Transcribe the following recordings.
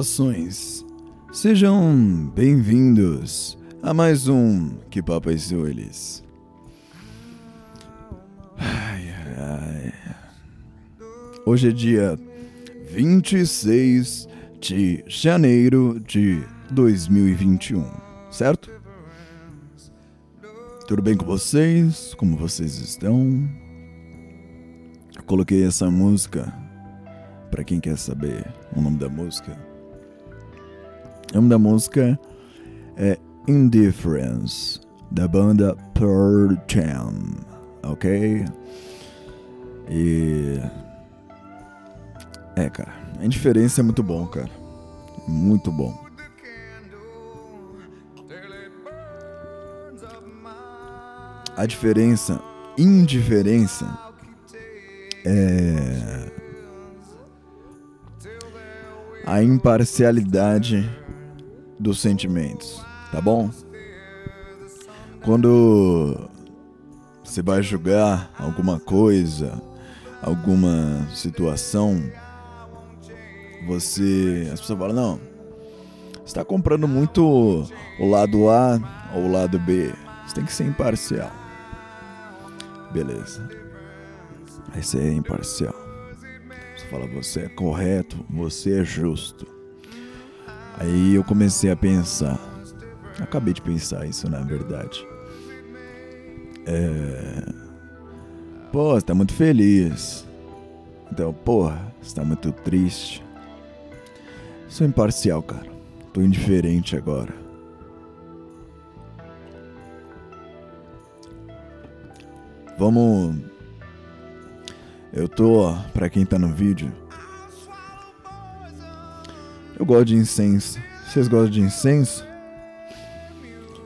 Saudações! Sejam bem-vindos a mais um Que Papo é Eles. Ai, ai. Hoje é dia 26 de janeiro de 2021, certo? Tudo bem com vocês? Como vocês estão? Eu coloquei essa música para quem quer saber o nome da música. O nome da música é Indifference, da banda Pearl Jam, ok? E. É, cara, a indiferença é muito bom, cara. Muito bom. A diferença, indiferença, é a imparcialidade dos sentimentos, tá bom? Quando você vai julgar alguma coisa, alguma situação, você. As pessoas falam, não, você está comprando muito o lado A ou o lado B. Você tem que ser imparcial. Beleza. Aí você é imparcial. Você fala, você é correto, você é justo. Aí eu comecei a pensar. Acabei de pensar isso, na verdade. É. Pô, você tá muito feliz. Então, porra, você tá muito triste. Sou imparcial, cara. Tô indiferente agora. Vamos. Eu tô, pra quem tá no vídeo. Eu gosto de incenso. Vocês gostam de incenso?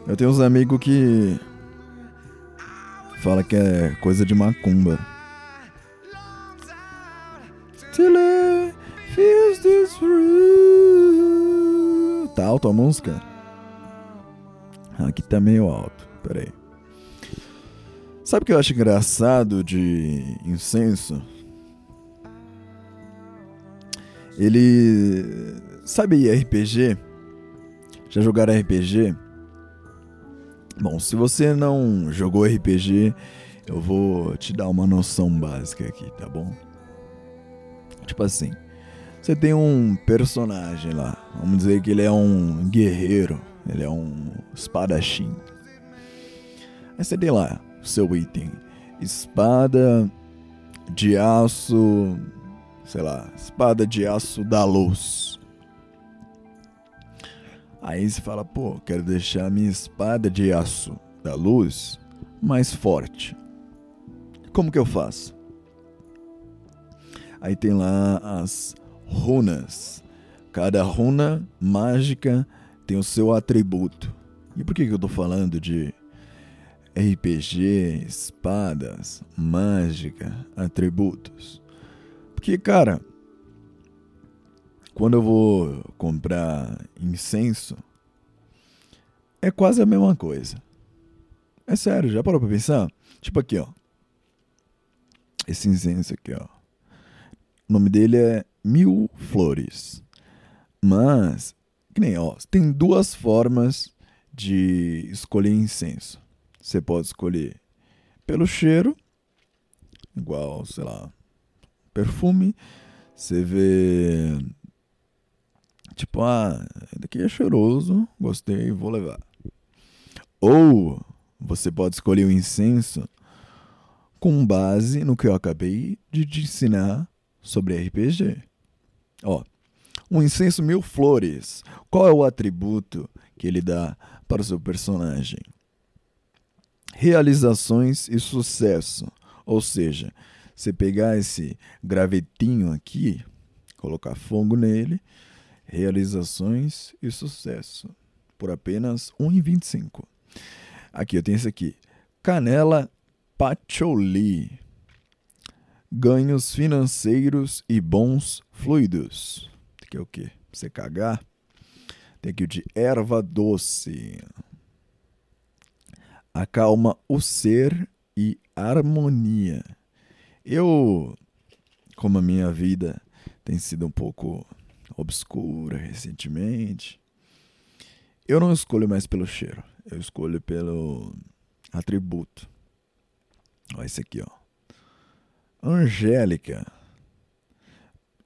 Eu tenho uns amigos que fala que é coisa de macumba. Tá alto a música? Aqui tá meio alto. Pera aí. Sabe o que eu acho engraçado de incenso? Ele. Sabe RPG? Já jogaram RPG? Bom, se você não jogou RPG, eu vou te dar uma noção básica aqui, tá bom? Tipo assim, você tem um personagem lá, vamos dizer que ele é um guerreiro, ele é um espadachim. Aí você tem lá o seu item: espada de aço, sei lá, espada de aço da luz. Aí você fala, pô, quero deixar minha espada de aço da luz mais forte. Como que eu faço? Aí tem lá as runas. Cada runa mágica tem o seu atributo. E por que, que eu tô falando de RPG, espadas, mágica, atributos? Porque, cara, quando eu vou comprar incenso, é quase a mesma coisa. É sério, já parou pra pensar? Tipo aqui, ó. Esse incenso aqui, ó. O nome dele é Mil Flores. Mas, que nem, ó, tem duas formas de escolher incenso. Você pode escolher pelo cheiro, igual, sei lá, perfume. Você vê Tipo, ah, daqui é cheiroso, gostei, vou levar. Ou você pode escolher o incenso com base no que eu acabei de te ensinar sobre RPG. Ó, Um incenso mil flores. Qual é o atributo que ele dá para o seu personagem? Realizações e sucesso. Ou seja, você pegar esse gravetinho aqui, colocar fogo nele, realizações e sucesso. Por apenas R$ 1,25. Aqui, eu tenho esse aqui. Canela Patchouli. Ganhos financeiros e bons fluidos. Que é o que? Você cagar. Tem aqui o de erva doce. Acalma o ser e harmonia. Eu, como a minha vida tem sido um pouco obscura recentemente, eu não escolho mais pelo cheiro, eu escolho pelo atributo. Olha esse aqui, ó. Angélica.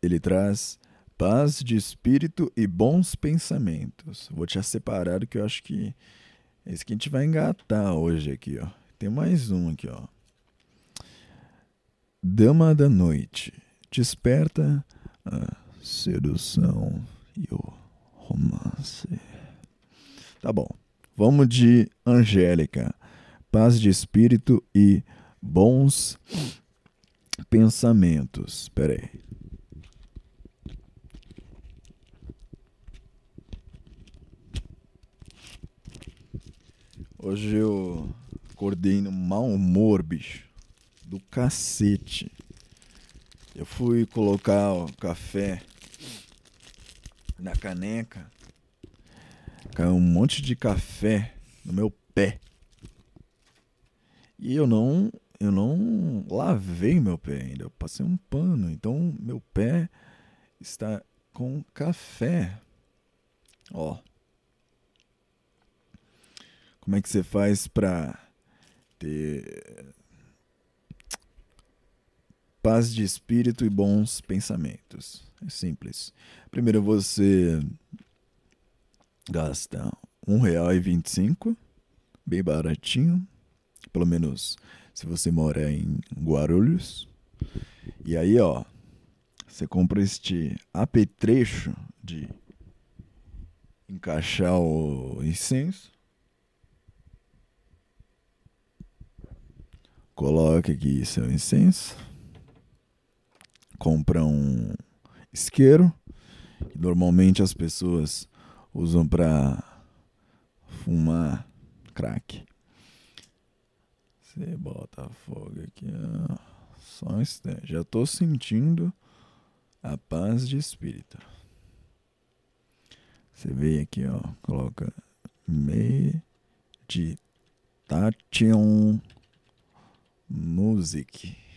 Ele traz paz de espírito e bons pensamentos. Vou te separar que eu acho que esse que a gente vai engatar hoje aqui, ó. Tem mais um aqui, ó. Dama da noite. Desperta a sedução e o romance. Tá bom. Vamos de Angélica. Paz de espírito e bons pensamentos. Pera aí. Hoje eu acordei no mau humor, bicho. Do cacete. Eu fui colocar o café na caneca. Caiu um monte de café no meu pé. E eu não, eu não lavei meu pé ainda. Eu passei um pano, então meu pé está com café. Ó. Como é que você faz para ter paz de espírito e bons pensamentos? É simples. Primeiro você gasta e cinco, bem baratinho, pelo menos se você mora em Guarulhos. E aí, ó, você compra este apetrecho de encaixar o incenso Coloca aqui seu incenso. Compra um isqueiro. Que normalmente as pessoas usam para fumar crack. Você bota fogo aqui, ó. Só um instante. Já estou sentindo a paz de espírito. Você vem aqui, ó. Coloca meditation Music.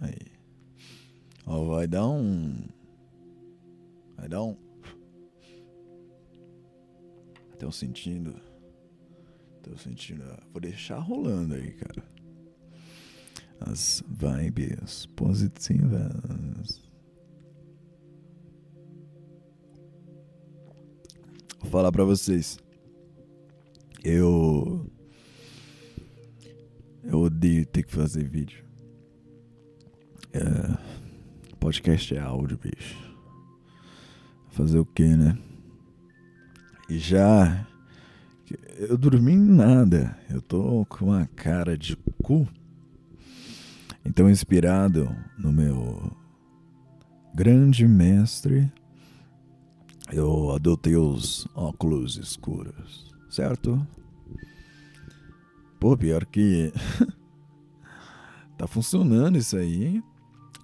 Aí. Ó, vai dar um. Vai dar um. Tô sentindo. Tô sentindo. Vou deixar rolando aí, cara. As vibes positivas. Vou falar pra vocês. Eu. Eu odeio ter que fazer vídeo. É, podcast é áudio, bicho. Fazer o que, né? E já. Eu dormi em nada. Eu tô com uma cara de cu. Então, inspirado no meu grande mestre, eu adotei os óculos escuros certo? Pô, pior que. tá funcionando isso aí.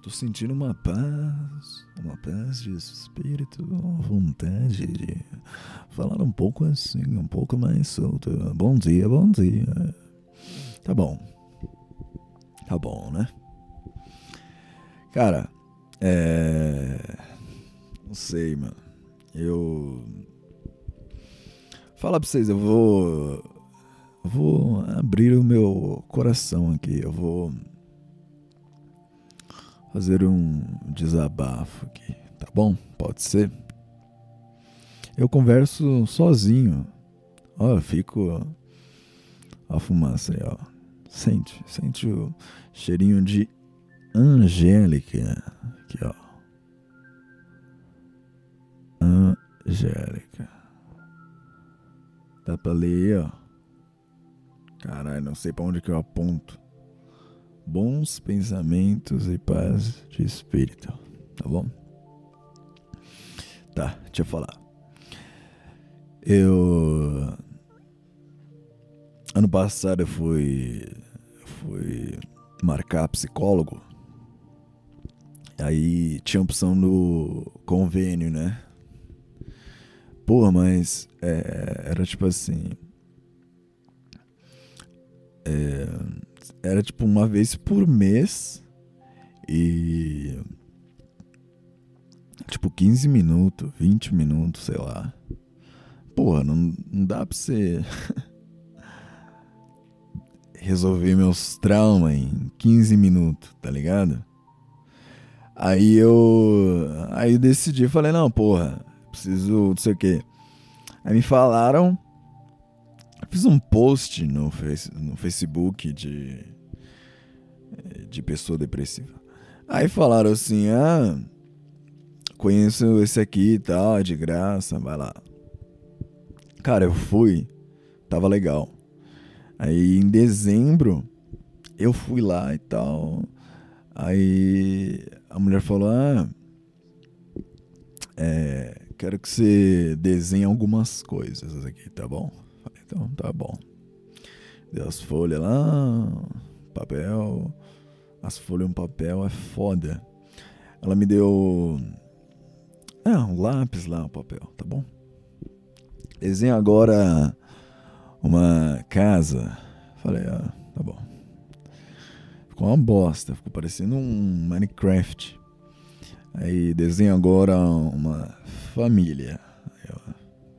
Tô sentindo uma paz, uma paz de espírito, vontade de falar um pouco assim, um pouco mais solto. Bom dia, bom dia. Tá bom. Tá bom, né? Cara, é. Não sei, mano. Eu Fala pra vocês, eu vou. Vou abrir o meu coração aqui. Eu vou fazer um desabafo aqui, tá bom? Pode ser? Eu converso sozinho. Ó, eu fico. Ó a fumaça aí, ó. Sente, sente o cheirinho de Angélica. Aqui, ó. Angélica. Dá pra ler, ó. Caralho, não sei pra onde que eu aponto. Bons pensamentos e paz de espírito. Tá bom? Tá, deixa eu falar. Eu. Ano passado eu fui. Fui marcar psicólogo. Aí tinha opção do convênio, né? Pô, mas é, era tipo assim. É, era tipo uma vez por mês e. Tipo 15 minutos, 20 minutos, sei lá. Porra, não, não dá pra você. resolver meus traumas em 15 minutos, tá ligado? Aí eu. Aí eu decidi, falei, não, porra, preciso, não sei o quê. Aí me falaram. Fiz um post no, face, no Facebook de. De pessoa depressiva. Aí falaram assim, ah. Conheço esse aqui e tal, é de graça, vai lá. Cara, eu fui, tava legal. Aí em dezembro eu fui lá e tal. Aí a mulher falou: Ah, é, quero que você desenhe algumas coisas aqui, tá bom? Falei, então tá bom. Deu as folhas lá, papel. As folhas e um papel é foda. Ela me deu. Ah, um lápis lá, um papel, tá bom? Desenha agora uma casa. Falei, ah, tá bom. Ficou uma bosta, ficou parecendo um Minecraft. Aí desenha agora uma família.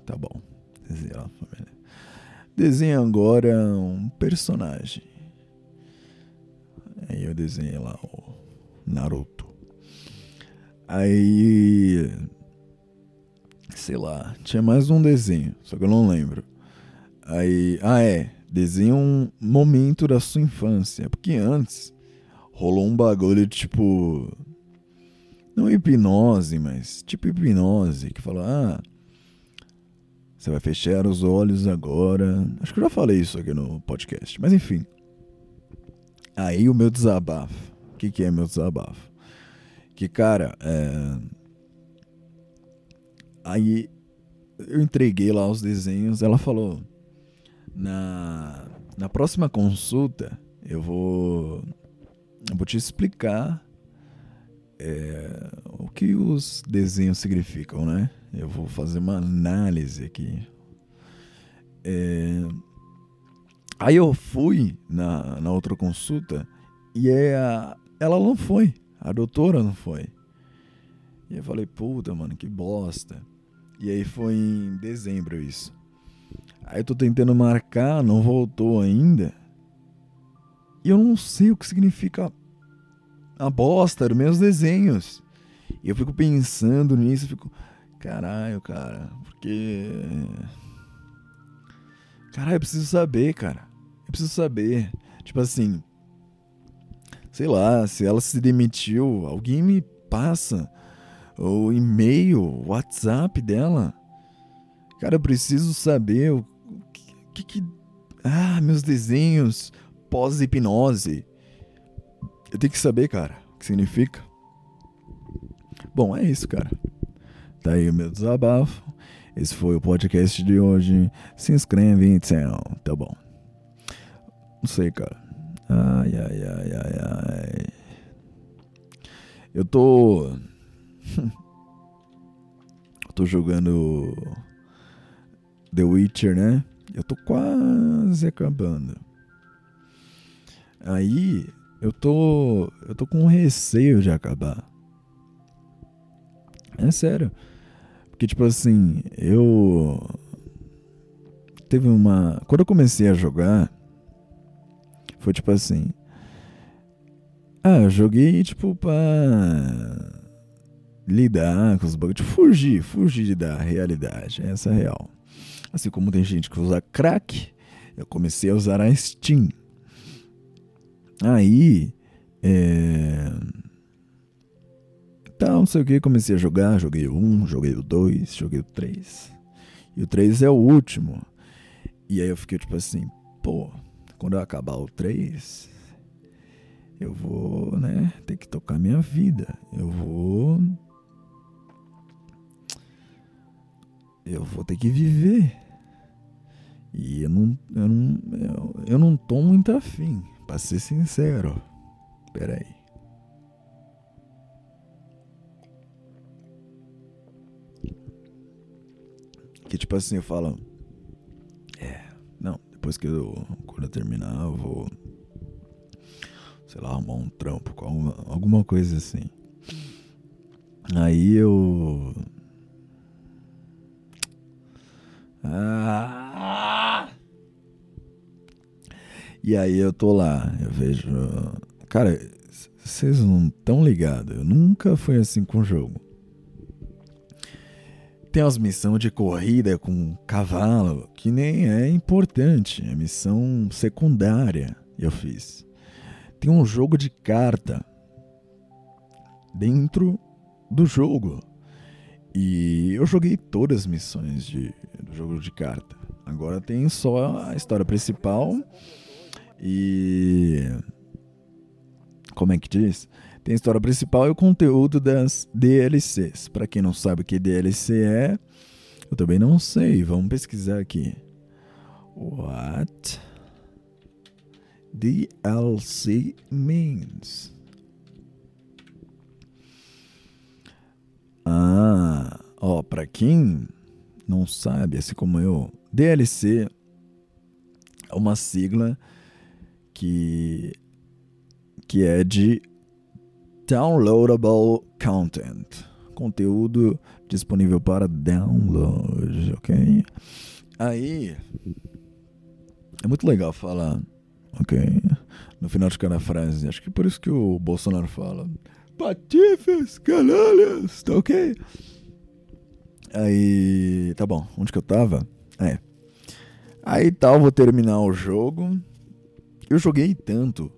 Tá bom, desenha uma família. Desenha agora um personagem. Aí eu desenhei lá o Naruto. Aí. Sei lá, tinha mais um desenho, só que eu não lembro. Aí, ah é, desenha um momento da sua infância, porque antes rolou um bagulho tipo não hipnose, mas tipo hipnose, que falou: "Ah, você vai fechar os olhos agora". Acho que eu já falei isso aqui no podcast, mas enfim. Aí o meu desabafo. O que, que é meu desabafo? Que, cara, é... aí eu entreguei lá os desenhos, ela falou: na, na próxima consulta, eu vou, eu vou te explicar é, o que os desenhos significam, né? Eu vou fazer uma análise aqui. É, aí eu fui na, na outra consulta e é ela não foi, a doutora não foi. E eu falei, puta, mano, que bosta. E aí foi em dezembro isso. Aí eu tô tentando marcar, não voltou ainda. E eu não sei o que significa a bosta dos meus desenhos. E eu fico pensando nisso, fico, caralho, cara, porque Caralho, eu preciso saber, cara. Eu preciso saber. Tipo assim, sei lá, se ela se demitiu, alguém me passa o e-mail, o WhatsApp dela. Cara, eu preciso saber o que que. Ah, meus desenhos pós-hipnose. Eu tenho que saber, cara, o que significa. Bom, é isso, cara. Tá aí o meu desabafo. Esse foi o podcast de hoje. Se inscreve então, tá bom. Não sei, cara. Ai, ai, ai, ai, ai. Eu tô. Eu tô jogando The Witcher, né? Eu tô quase acabando. Aí eu tô. Eu tô com receio de acabar. É sério. Porque, tipo assim, eu. Teve uma. Quando eu comecei a jogar, foi tipo assim. Ah, eu joguei, tipo, pra lidar com os bugs, tipo, fugir, fugir da realidade. Essa é real. Assim como tem gente que usa crack, eu comecei a usar a Steam. Aí É... Tá, não sei o que, comecei a jogar, joguei o 1, joguei o 2, joguei o 3. E o 3 é o último. E aí eu fiquei tipo assim, pô, quando eu acabar o 3, eu vou, né, ter que tocar minha vida. Eu vou. Eu vou ter que viver. E eu não, eu não, eu, eu não tô muito afim, pra ser sincero. Pera aí. Que tipo assim, eu falo. Depois que eu. Quando eu terminar, eu vou. Sei lá, arrumar um trampo alguma, alguma coisa assim. Aí eu. Ah! E aí eu tô lá, eu vejo. Cara, vocês não estão ligados. Eu nunca fui assim com o jogo. Tem as missões de corrida com cavalo, que nem é importante, é missão secundária. Eu fiz. Tem um jogo de carta dentro do jogo. E eu joguei todas as missões de, do jogo de carta. Agora tem só a história principal e. Como é que diz? Tem a história principal e o conteúdo das DLCs. Para quem não sabe o que DLC é, eu também não sei. Vamos pesquisar aqui. What DLC means? Ah, ó, para quem não sabe, assim como eu, DLC é uma sigla que que é de Downloadable Content. Conteúdo disponível para download, ok? Aí é muito legal falar, ok? No final de cada frase. Acho que por isso que o Bolsonaro fala patifes, canalhas, tá ok? Aí, tá bom. Onde que eu tava? É. Aí tal, vou terminar o jogo. Eu joguei tanto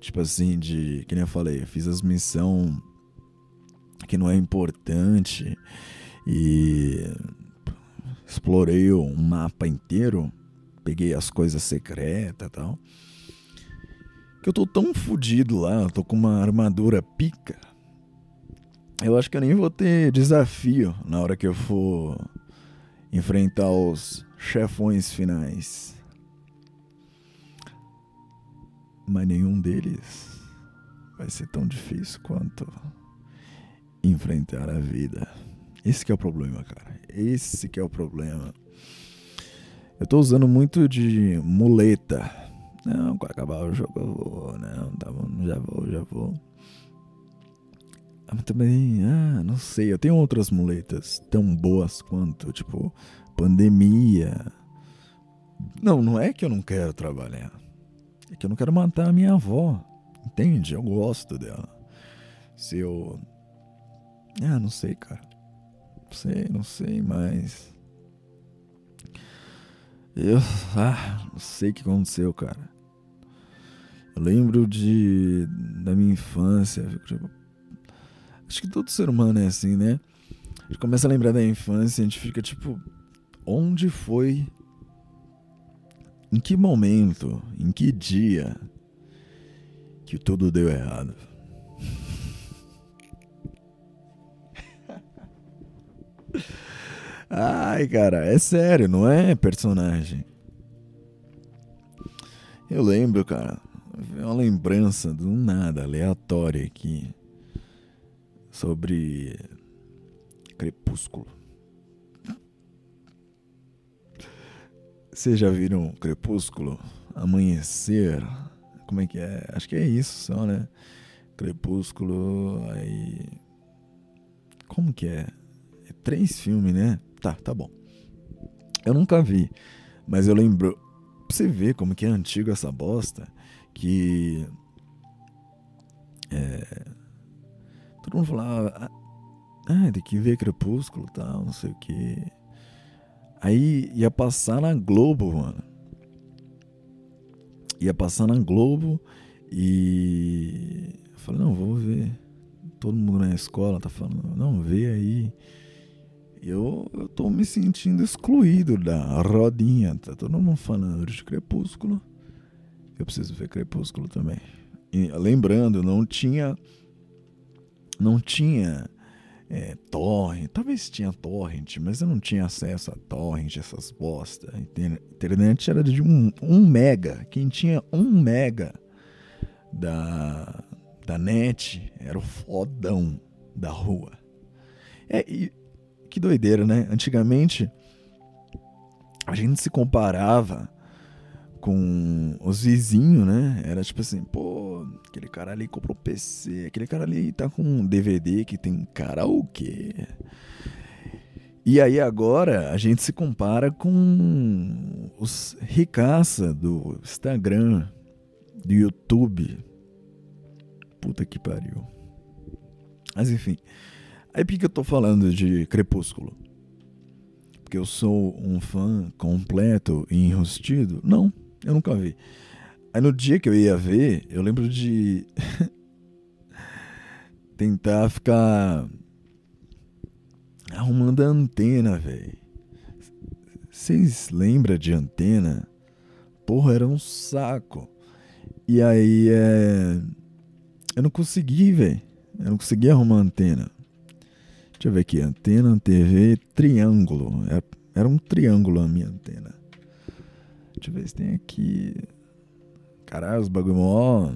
Tipo assim, de. Que nem eu falei, eu fiz as missões que não é importante e explorei um mapa inteiro, peguei as coisas secretas e tal. Que eu tô tão fodido lá, eu tô com uma armadura pica. Eu acho que eu nem vou ter desafio na hora que eu for enfrentar os chefões finais mas nenhum deles vai ser tão difícil quanto enfrentar a vida. Esse que é o problema, cara. Esse que é o problema. Eu tô usando muito de muleta. Não, quando acabar o jogo eu vou. Não, tá bom, já vou, já vou. Mas também, ah, não sei. Eu tenho outras muletas tão boas quanto, tipo, pandemia. Não, não é que eu não quero trabalhar. É que eu não quero matar a minha avó. Entende? Eu gosto dela. Se eu. Ah, não sei, cara. Não sei, não sei, mas. Eu. Ah, não sei o que aconteceu, cara. Eu lembro de. da minha infância. Tipo, acho que todo ser humano é assim, né? A gente começa a lembrar da infância e a gente fica tipo. Onde foi em que momento, em que dia que tudo deu errado? Ai, cara, é sério, não é personagem. Eu lembro, cara, uma lembrança do nada aleatória aqui sobre Crepúsculo. Vocês já viram Crepúsculo? Amanhecer? Como é que é? Acho que é isso só, né? Crepúsculo, aí. Como que é? É três filmes, né? Tá, tá bom. Eu nunca vi, mas eu lembro. Pra você ver como que é antigo essa bosta, que. É. Todo mundo falava. Ah, tem que ver Crepúsculo e tal, não sei o que. Aí ia passar na Globo, mano. Ia passar na Globo e falei, não, vou ver. Todo mundo na escola tá falando, não, vê aí. Eu, eu tô me sentindo excluído da rodinha. Tá todo mundo falando de Crepúsculo. Eu preciso ver Crepúsculo também. E, lembrando, não tinha. Não tinha é, torrent. Talvez tinha torrent, mas eu não tinha acesso a torrent, essas bosta. Internet era de um, um mega. Quem tinha um mega da, da net era o fodão da rua. É, e, que doideira, né? Antigamente a gente se comparava com os vizinhos, né? Era tipo assim, pô, aquele cara ali comprou PC, aquele cara ali tá com um DVD que tem karaokê. E aí agora a gente se compara com os ricaça do Instagram, do YouTube. Puta que pariu. Mas enfim. Aí por que eu tô falando de Crepúsculo? Porque eu sou um fã completo e enrustido? Não. Eu nunca vi. Aí no dia que eu ia ver, eu lembro de tentar ficar arrumando a antena, velho. Vocês lembram de antena? Porra, era um saco. E aí, é... eu não consegui, velho. Eu não consegui arrumar a antena. Deixa eu ver aqui, antena, TV, triângulo. É, era um triângulo a minha antena. Deixa eu ver se tem aqui. Caralho, os bagulho mó.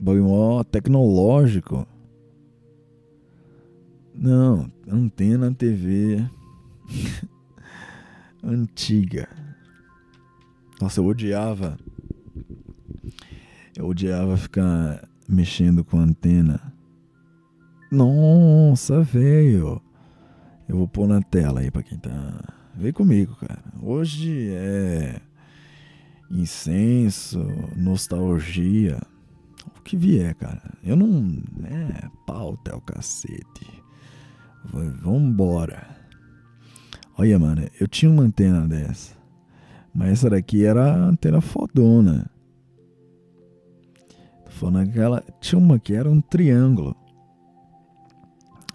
Bagulho mó tecnológico. Não, antena TV antiga. Nossa, eu odiava. Eu odiava ficar mexendo com a antena. Nossa, velho. Eu vou pôr na tela aí pra quem tá Vem comigo, cara. Hoje é incenso, nostalgia, o que vier, cara. Eu não. É, pauta é o cacete. Vambora. Olha, mano, eu tinha uma antena dessa. Mas essa daqui era a antena fodona. Tô falando aquela. Tinha uma que era um triângulo.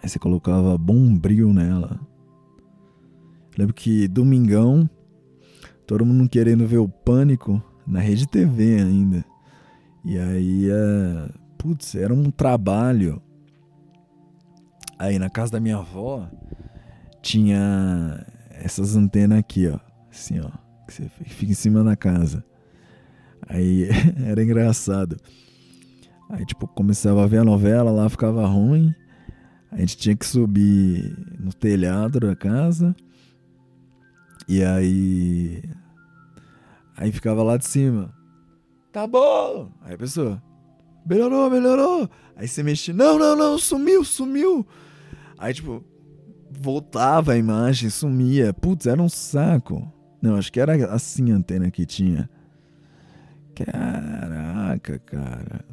Aí você colocava bombril nela. Lembro que domingão, todo mundo querendo ver o pânico na rede TV ainda. E aí, é, putz, era um trabalho. Aí na casa da minha avó tinha essas antenas aqui, ó. Assim, ó. Que você fica em cima da casa. Aí era engraçado. Aí, tipo, começava a ver a novela, lá ficava ruim. A gente tinha que subir no telhado da casa e aí. Aí ficava lá de cima. Tá bom! Aí a pessoa. Melhorou, melhorou! Aí você mexia. Não, não, não, sumiu, sumiu! Aí, tipo, voltava a imagem, sumia. Putz, era um saco. Não, acho que era assim a antena que tinha. Caraca, cara.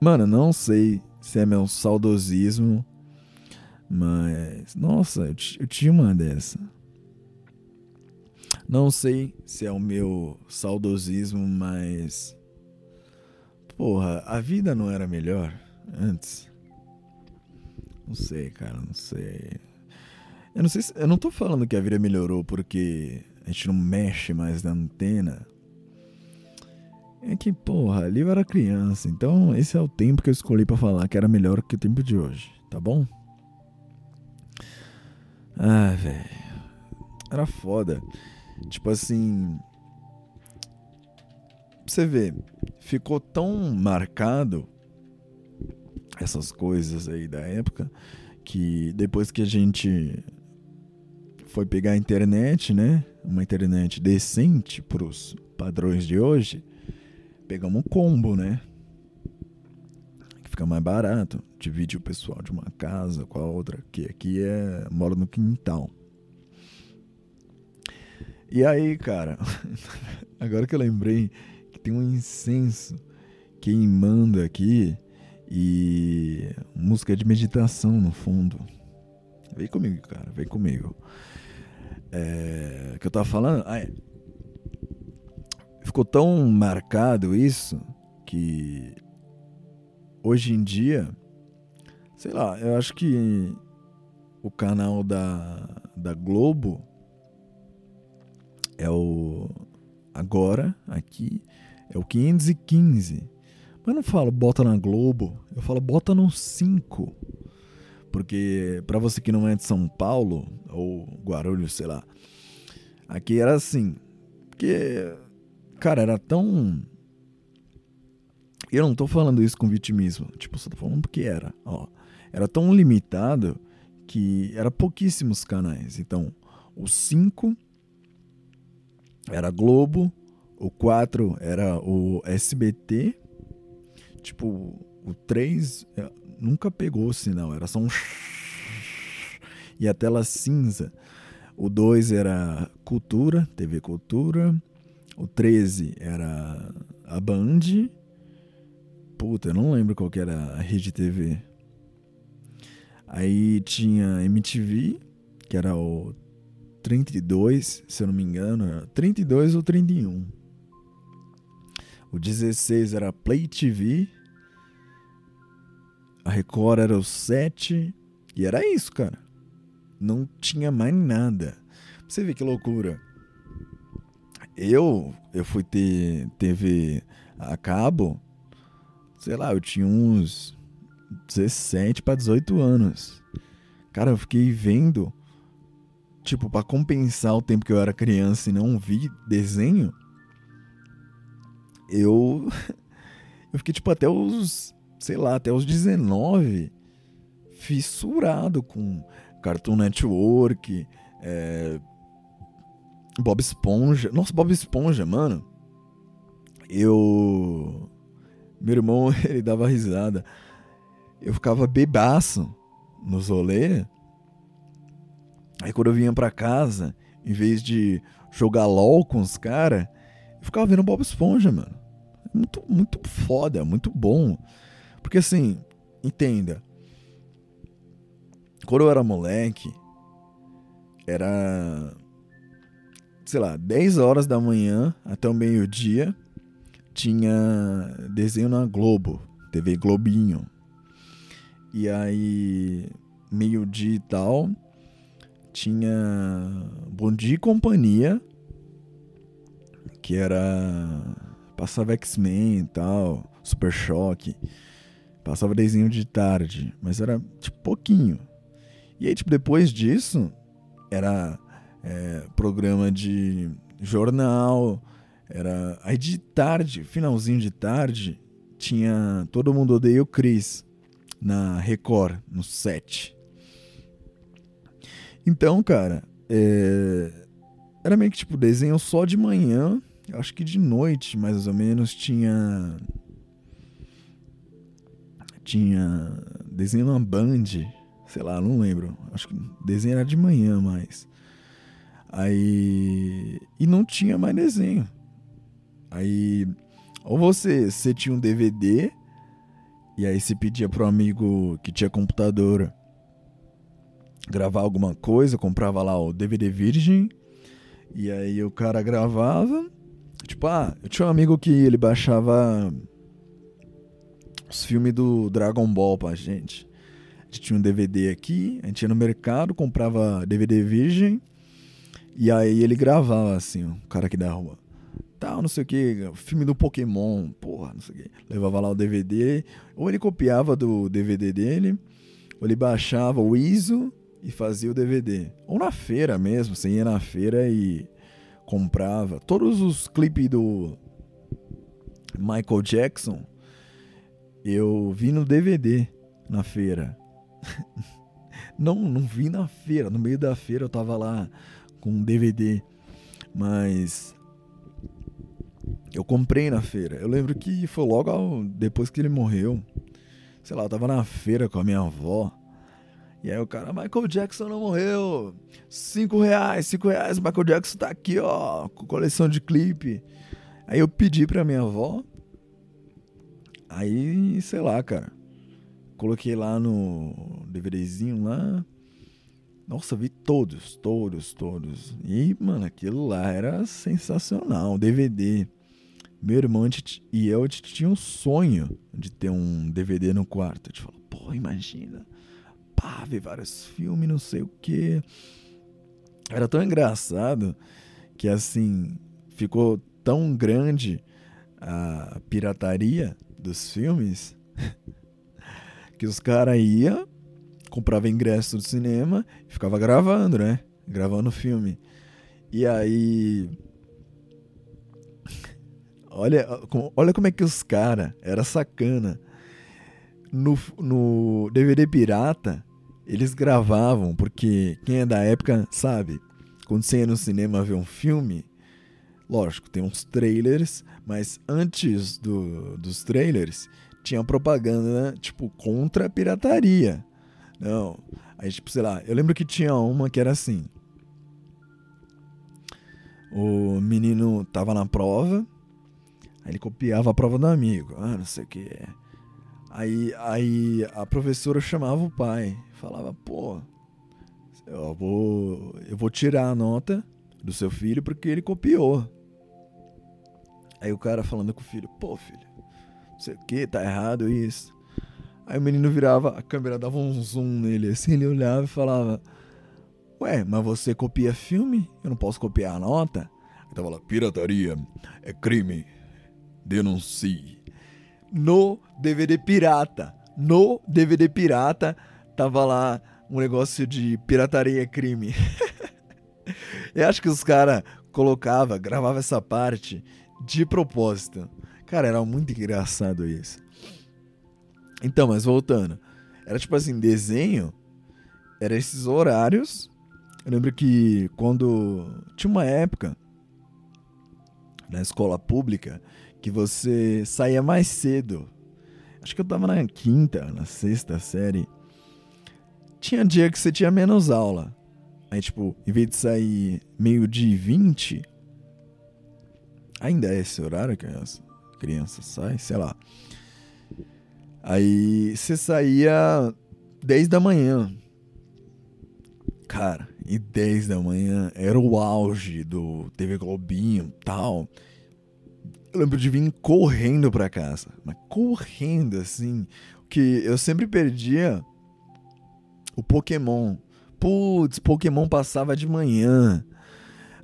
Mano, não sei se é meu saudosismo, mas. Nossa, eu, eu tinha uma dessa. Não sei se é o meu saudosismo, mas. Porra, a vida não era melhor antes? Não sei, cara, não sei. Eu não sei se, eu não tô falando que a vida melhorou porque a gente não mexe mais na antena. É que, porra, ali eu era criança, então esse é o tempo que eu escolhi para falar que era melhor que o tempo de hoje, tá bom? Ah, velho. Era foda. Tipo assim. Você vê, ficou tão marcado essas coisas aí da época que depois que a gente foi pegar a internet, né? Uma internet decente para os padrões de hoje, pegamos um combo, né? Que fica mais barato. Divide o pessoal de uma casa com a outra, que aqui é mora no quintal. E aí, cara, agora que eu lembrei que tem um incenso queimando aqui e música de meditação no fundo. Vem comigo, cara, vem comigo. É, que eu tava falando, ficou tão marcado isso que hoje em dia, sei lá, eu acho que o canal da, da Globo é o agora aqui é o 515. Mas não falo bota na Globo, eu falo bota no 5. Porque para você que não é de São Paulo ou Guarulhos, sei lá, aqui era assim, porque cara, era tão eu não tô falando isso com vitimismo, tipo, só tô falando porque era, ó. Era tão limitado que era pouquíssimos canais. Então, o 5 era Globo, o 4 era o SBT, tipo, o 3 é, nunca pegou o sinal, era só um e a tela cinza. O 2 era Cultura, TV Cultura. O 13 era a Band Puta, eu não lembro qual que era a rede TV. Aí tinha MTV, que era o 32, se eu não me engano, era 32 ou 31. O 16 era Play TV. A Record era o 7. E era isso, cara. Não tinha mais nada. Você vê que loucura. Eu, eu fui ter TV a cabo sei lá, eu tinha uns 17 para 18 anos. Cara, eu fiquei vendo, tipo, para compensar o tempo que eu era criança e não vi desenho, eu eu fiquei tipo até os, sei lá, até os 19 fissurado com Cartoon Network, é, Bob Esponja. Nossa, Bob Esponja, mano. Eu meu irmão, ele dava risada. Eu ficava bebaço nos rolê. Aí quando eu vinha pra casa, em vez de jogar LOL com os caras, eu ficava vendo Bob Esponja, mano. Muito, muito foda, muito bom. Porque assim, entenda. Quando eu era moleque, era. Sei lá, 10 horas da manhã até o meio-dia tinha desenho na Globo, TV Globinho. E aí, meio-dia e tal, tinha Bom Dia e Companhia, que era. Passava X-Men e tal, Super Choque. Passava desenho de tarde, mas era tipo pouquinho. E aí, tipo, depois disso, era é, programa de jornal, era. Aí de tarde, finalzinho de tarde, tinha Todo Mundo Odeia o Chris na Record, no 7. Então, cara, é... era meio que tipo desenho só de manhã. Acho que de noite, mais ou menos, tinha. Tinha desenho na Band. Sei lá, não lembro. Acho que desenho era de manhã mais. Aí. E não tinha mais desenho. Aí, ou você, você tinha um DVD, e aí você pedia pro amigo que tinha computador gravar alguma coisa, comprava lá o DVD virgem, e aí o cara gravava. Tipo, ah, eu tinha um amigo que ele baixava os filmes do Dragon Ball pra gente. A gente tinha um DVD aqui, a gente ia no mercado, comprava DVD virgem, e aí ele gravava assim, o cara aqui da rua tal, não sei o que, filme do Pokémon, porra, não sei o que. Levava lá o DVD, ou ele copiava do DVD dele, ou ele baixava o ISO e fazia o DVD. Ou na feira mesmo, você ia na feira e comprava. Todos os clipes do Michael Jackson eu vi no DVD na feira. não, não vi na feira. No meio da feira eu tava lá com um DVD. Mas eu comprei na feira. Eu lembro que foi logo depois que ele morreu. Sei lá, eu tava na feira com a minha avó. E aí o cara, Michael Jackson não morreu. Cinco reais, cinco reais, Michael Jackson tá aqui, ó, com coleção de clipe. Aí eu pedi pra minha avó. Aí, sei lá, cara. Coloquei lá no DVDzinho lá. Nossa, vi todos, todos, todos. E, mano, aquilo lá era sensacional. DVD meu irmão e eu tinha um sonho de ter um DVD no quarto. A gente falou, pô, imagina, pá, ver vários filmes, não sei o que. Era tão engraçado que assim ficou tão grande a pirataria dos filmes que os caras iam, compravam ingresso do cinema e ficava gravando, né? Gravando o filme. E aí. Olha, olha como é que os caras era sacana. No, no DVD pirata, eles gravavam, porque quem é da época sabe, quando você ia no cinema ver um filme, lógico, tem uns trailers, mas antes do, dos trailers tinha propaganda, tipo, contra a pirataria. Não. Aí, tipo, sei lá, eu lembro que tinha uma que era assim. O menino tava na prova, aí ele copiava a prova do amigo. Ah, não sei o que. Aí, aí a professora chamava o pai, falava, pô, eu vou, eu vou tirar a nota do seu filho porque ele copiou. Aí o cara falando com o filho, pô, filho, não sei o que, tá errado isso. Aí o menino virava, a câmera dava um zoom nele, assim, ele olhava e falava, ué, mas você copia filme? Eu não posso copiar a nota? Tava lá, pirataria é crime, denuncie. No DVD pirata, no DVD pirata, tava lá um negócio de pirataria crime. Eu acho que os caras colocava, gravava essa parte de propósito. Cara, era muito engraçado isso. Então, mas voltando. Era tipo assim, desenho. Era esses horários. Eu lembro que quando. Tinha uma época na escola pública que você saía mais cedo. Acho que eu tava na quinta, na sexta série. Tinha dia que você tinha menos aula. Aí, tipo, em vez de sair meio-dia e 20, ainda é esse horário que as crianças saem, sei lá. Aí você saía 10 da manhã. Cara, e 10 da manhã era o auge do TV Globinho tal. Eu lembro de vir correndo pra casa. Mas correndo assim. Que eu sempre perdia o Pokémon. Putz, Pokémon passava de manhã.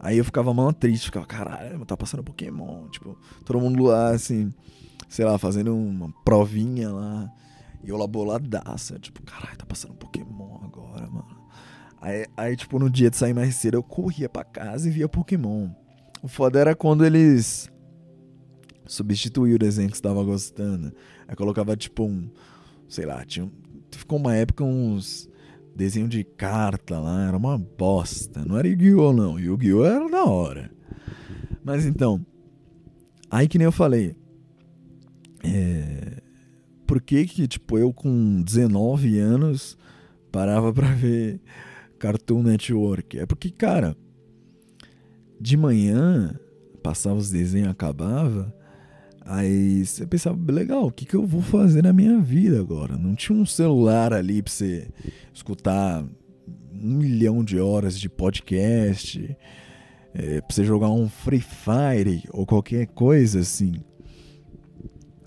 Aí eu ficava mal triste, ficava, caralho, tá passando Pokémon. Tipo, todo mundo lá, assim, sei lá, fazendo uma provinha lá. E eu lá boladaça, tipo, caralho, tá passando Pokémon agora, mano. Aí, aí, tipo, no dia de sair mais cedo, eu corria pra casa e via Pokémon. O foda era quando eles substituíam o desenho que você tava gostando. Aí colocava, tipo, um, sei lá, tinha, ficou uma época uns desenho de carta lá, era uma bosta. Não era Yu-Gi-Oh! não. Yu-Gi-Oh! era da hora. Mas então, aí que nem eu falei. É, por que que, tipo, eu com 19 anos parava pra ver Cartoon Network? É porque, cara, de manhã passava os desenhos, acabava, Aí você pensava, legal, o que, que eu vou fazer na minha vida agora? Não tinha um celular ali pra você escutar um milhão de horas de podcast, é, pra você jogar um Free Fire ou qualquer coisa assim.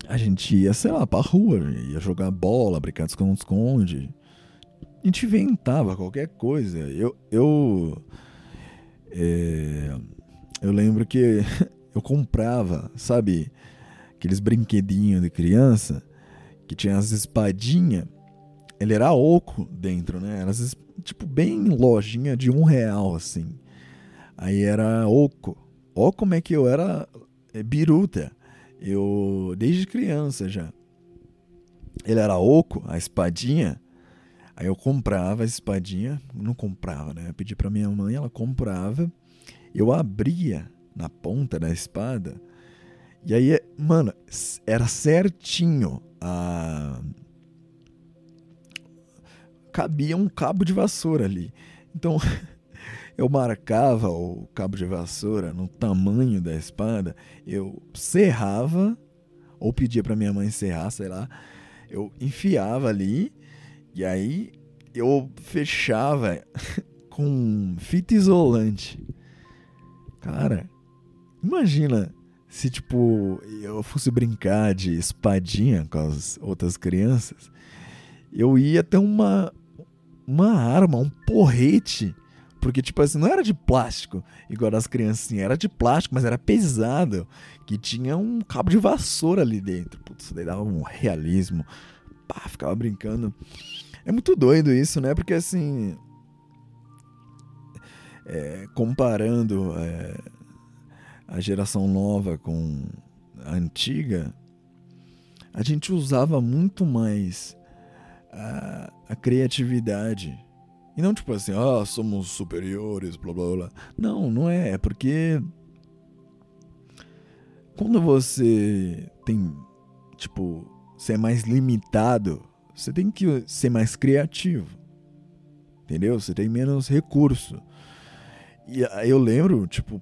A gente ia, sei lá, pra rua, ia jogar bola, brincar de esconde-esconde. A gente inventava qualquer coisa. Eu. Eu, é, eu lembro que eu comprava, sabe? Aqueles brinquedinhos de criança que tinha as espadinhas. Ele era oco dentro, né? Era tipo bem lojinha de um real, assim. Aí era oco. Ó como é que eu era é, biruta. Eu, desde criança já. Ele era oco, a espadinha. Aí eu comprava a espadinha. Não comprava, né? Eu pedi pra minha mãe, ela comprava. Eu abria na ponta da espada e aí, mano, era certinho a. Cabia um cabo de vassoura ali. Então, eu marcava o cabo de vassoura no tamanho da espada, eu serrava, ou pedia para minha mãe serrar, sei lá. Eu enfiava ali, e aí eu fechava com fita isolante. Cara, imagina se tipo eu fosse brincar de espadinha com as outras crianças, eu ia ter uma uma arma, um porrete, porque tipo assim, não era de plástico, igual as criancinhas, era de plástico, mas era pesado, que tinha um cabo de vassoura ali dentro. Putz, isso daí dava um realismo. Pá, ficava brincando. É muito doido isso, né? Porque assim, é, comparando é, a geração nova com a antiga, a gente usava muito mais a, a criatividade. E não tipo assim, ah, somos superiores, blá blá blá. Não, não é. É porque quando você tem, tipo, você é mais limitado, você tem que ser mais criativo. Entendeu? Você tem menos recurso. E eu lembro, tipo,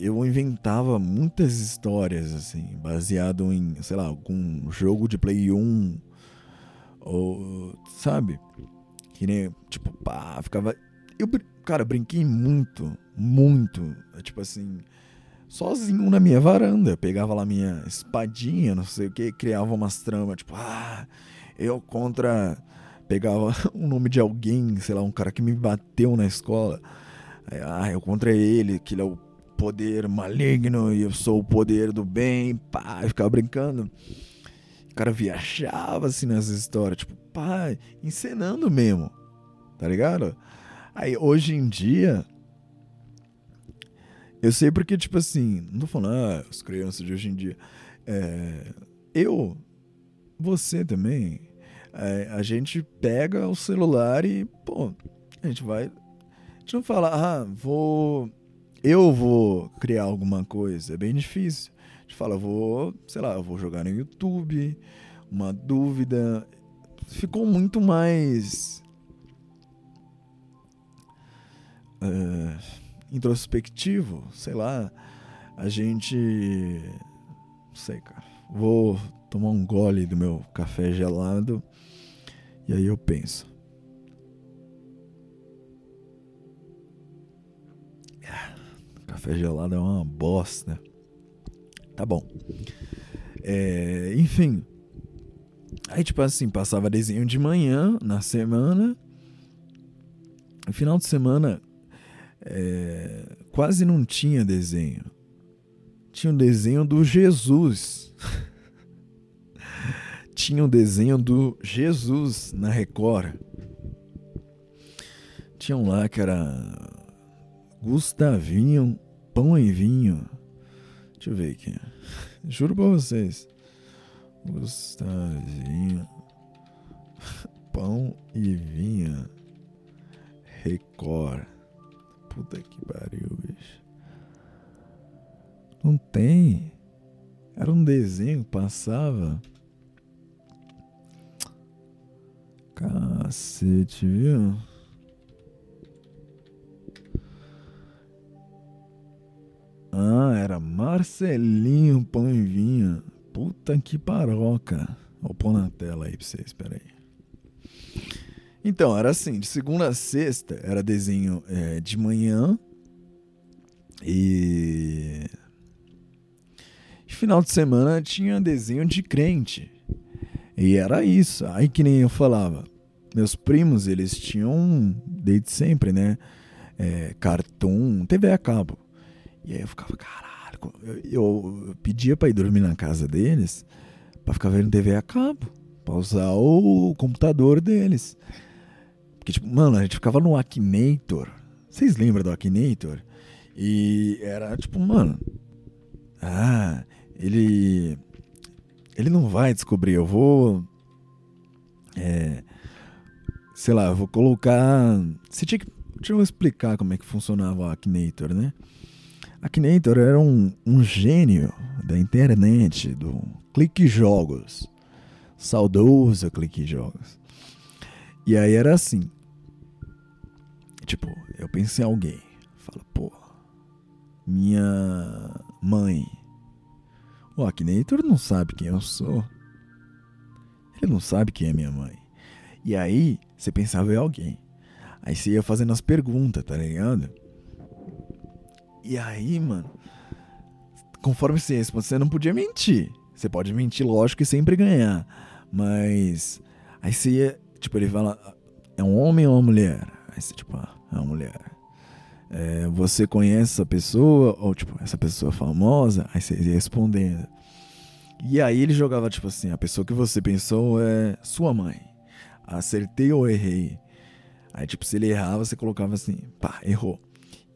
eu inventava muitas histórias, assim, baseado em, sei lá, algum jogo de Play 1. Ou, sabe? Que nem, tipo, pá, ficava. Eu, cara, brinquei muito, muito. Tipo assim, sozinho na minha varanda. Pegava lá minha espadinha, não sei o que, criava umas tramas, tipo, ah, eu contra. Pegava o nome de alguém, sei lá, um cara que me bateu na escola. Ah, eu contra ele, que ele é o poder maligno e eu sou o poder do bem, pá, eu ficava brincando. O cara viajava assim nessas histórias, tipo, pá, encenando mesmo, tá ligado? Aí hoje em dia, eu sei porque, tipo assim, não tô falando, ah, as crianças de hoje em dia. É, eu, você também, é, a gente pega o celular e, pô, a gente vai gente não fala, ah, vou. Eu vou criar alguma coisa. É bem difícil. A gente fala, vou, sei lá, vou jogar no YouTube, uma dúvida. Ficou muito mais. Uh, introspectivo, sei lá. A gente. Não sei, cara. Vou tomar um gole do meu café gelado. E aí eu penso. Café gelado é uma bosta. Tá bom. É, enfim. Aí, tipo assim, passava desenho de manhã, na semana. No final de semana, é, quase não tinha desenho. Tinha um desenho do Jesus. tinha um desenho do Jesus na Record. Tinha um lá que era Gustavinho Pão e Vinho. Deixa eu ver aqui. Juro pra vocês. Gustavinho. Pão e Vinho. Record. Puta que pariu, bicho. Não tem. Era um desenho que passava. Cacete, viu? Ah, era Marcelinho Pão e Vinho. Puta que paroca. Vou pôr na tela aí pra vocês, espera aí. Então, era assim, de segunda a sexta era desenho é, de manhã e... e final de semana tinha desenho de crente. E era isso. Aí que nem eu falava, meus primos, eles tinham, desde sempre, né? É, cartoon, TV a cabo. E aí eu ficava, caralho. Eu, eu pedia pra ir dormir na casa deles pra ficar vendo TV a cabo. Pra usar o computador deles. Porque, tipo, mano, a gente ficava no Akinator. Vocês lembram do Akinator? E era tipo, mano. Ah, ele. Ele não vai descobrir. Eu vou. É. Sei lá, eu vou colocar. Você tinha que. Deixa eu explicar como é que funcionava o Akinator, né? Akinator era um, um gênio da internet, do Clique Jogos. Saudoso Clique Jogos. E aí era assim. Tipo, eu pensei em alguém. Fala, pô, minha mãe. O Akinator não sabe quem eu sou. Ele não sabe quem é minha mãe. E aí, você pensava em alguém. Aí você ia fazendo as perguntas, tá ligado? E aí, mano, conforme responde, você não podia mentir. Você pode mentir, lógico, e sempre ganhar. Mas. Aí você ia. Tipo, ele fala. É um homem ou uma mulher? Aí você, tipo, ah, é uma mulher. É, você conhece essa pessoa? Ou, tipo, essa pessoa famosa? Aí você ia respondendo. E aí ele jogava, tipo assim, a pessoa que você pensou é sua mãe. Acertei ou errei? Aí, tipo, se ele errava, você colocava assim, pá, errou.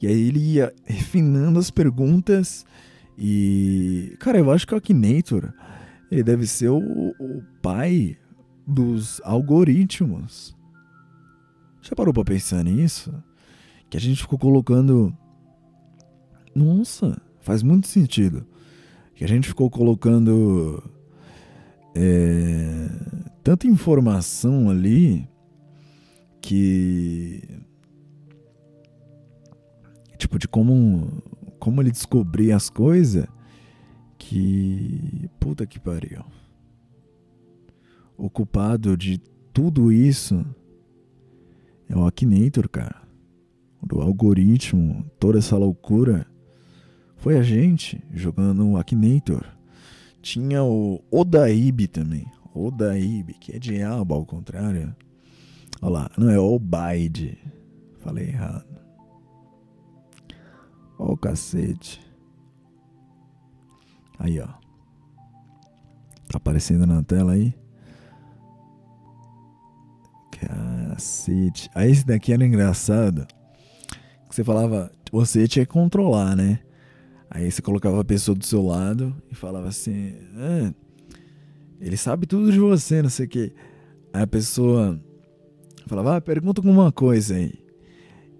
E aí ele ia refinando as perguntas e. Cara, eu acho que o Akinator ele deve ser o, o pai dos algoritmos. Já parou pra pensar nisso? Que a gente ficou colocando. Nossa, faz muito sentido. Que a gente ficou colocando. É, tanta informação ali que tipo de como como ele descobria as coisas que puta que pariu. O culpado de tudo isso é o Akinator, cara. Do algoritmo, toda essa loucura. Foi a gente jogando o Akinator. Tinha o Odaib também. Odaib, que é diabo ao contrário. Olha lá, não é Obaide. Falei errado. Ó o cacete. Aí, ó. Tá aparecendo na tela aí? Cacete. Aí esse daqui era engraçado. Que você falava, você tinha que controlar, né? Aí você colocava a pessoa do seu lado e falava assim: ah, ele sabe tudo de você, não sei o que. Aí a pessoa falava, ah, pergunta alguma coisa aí.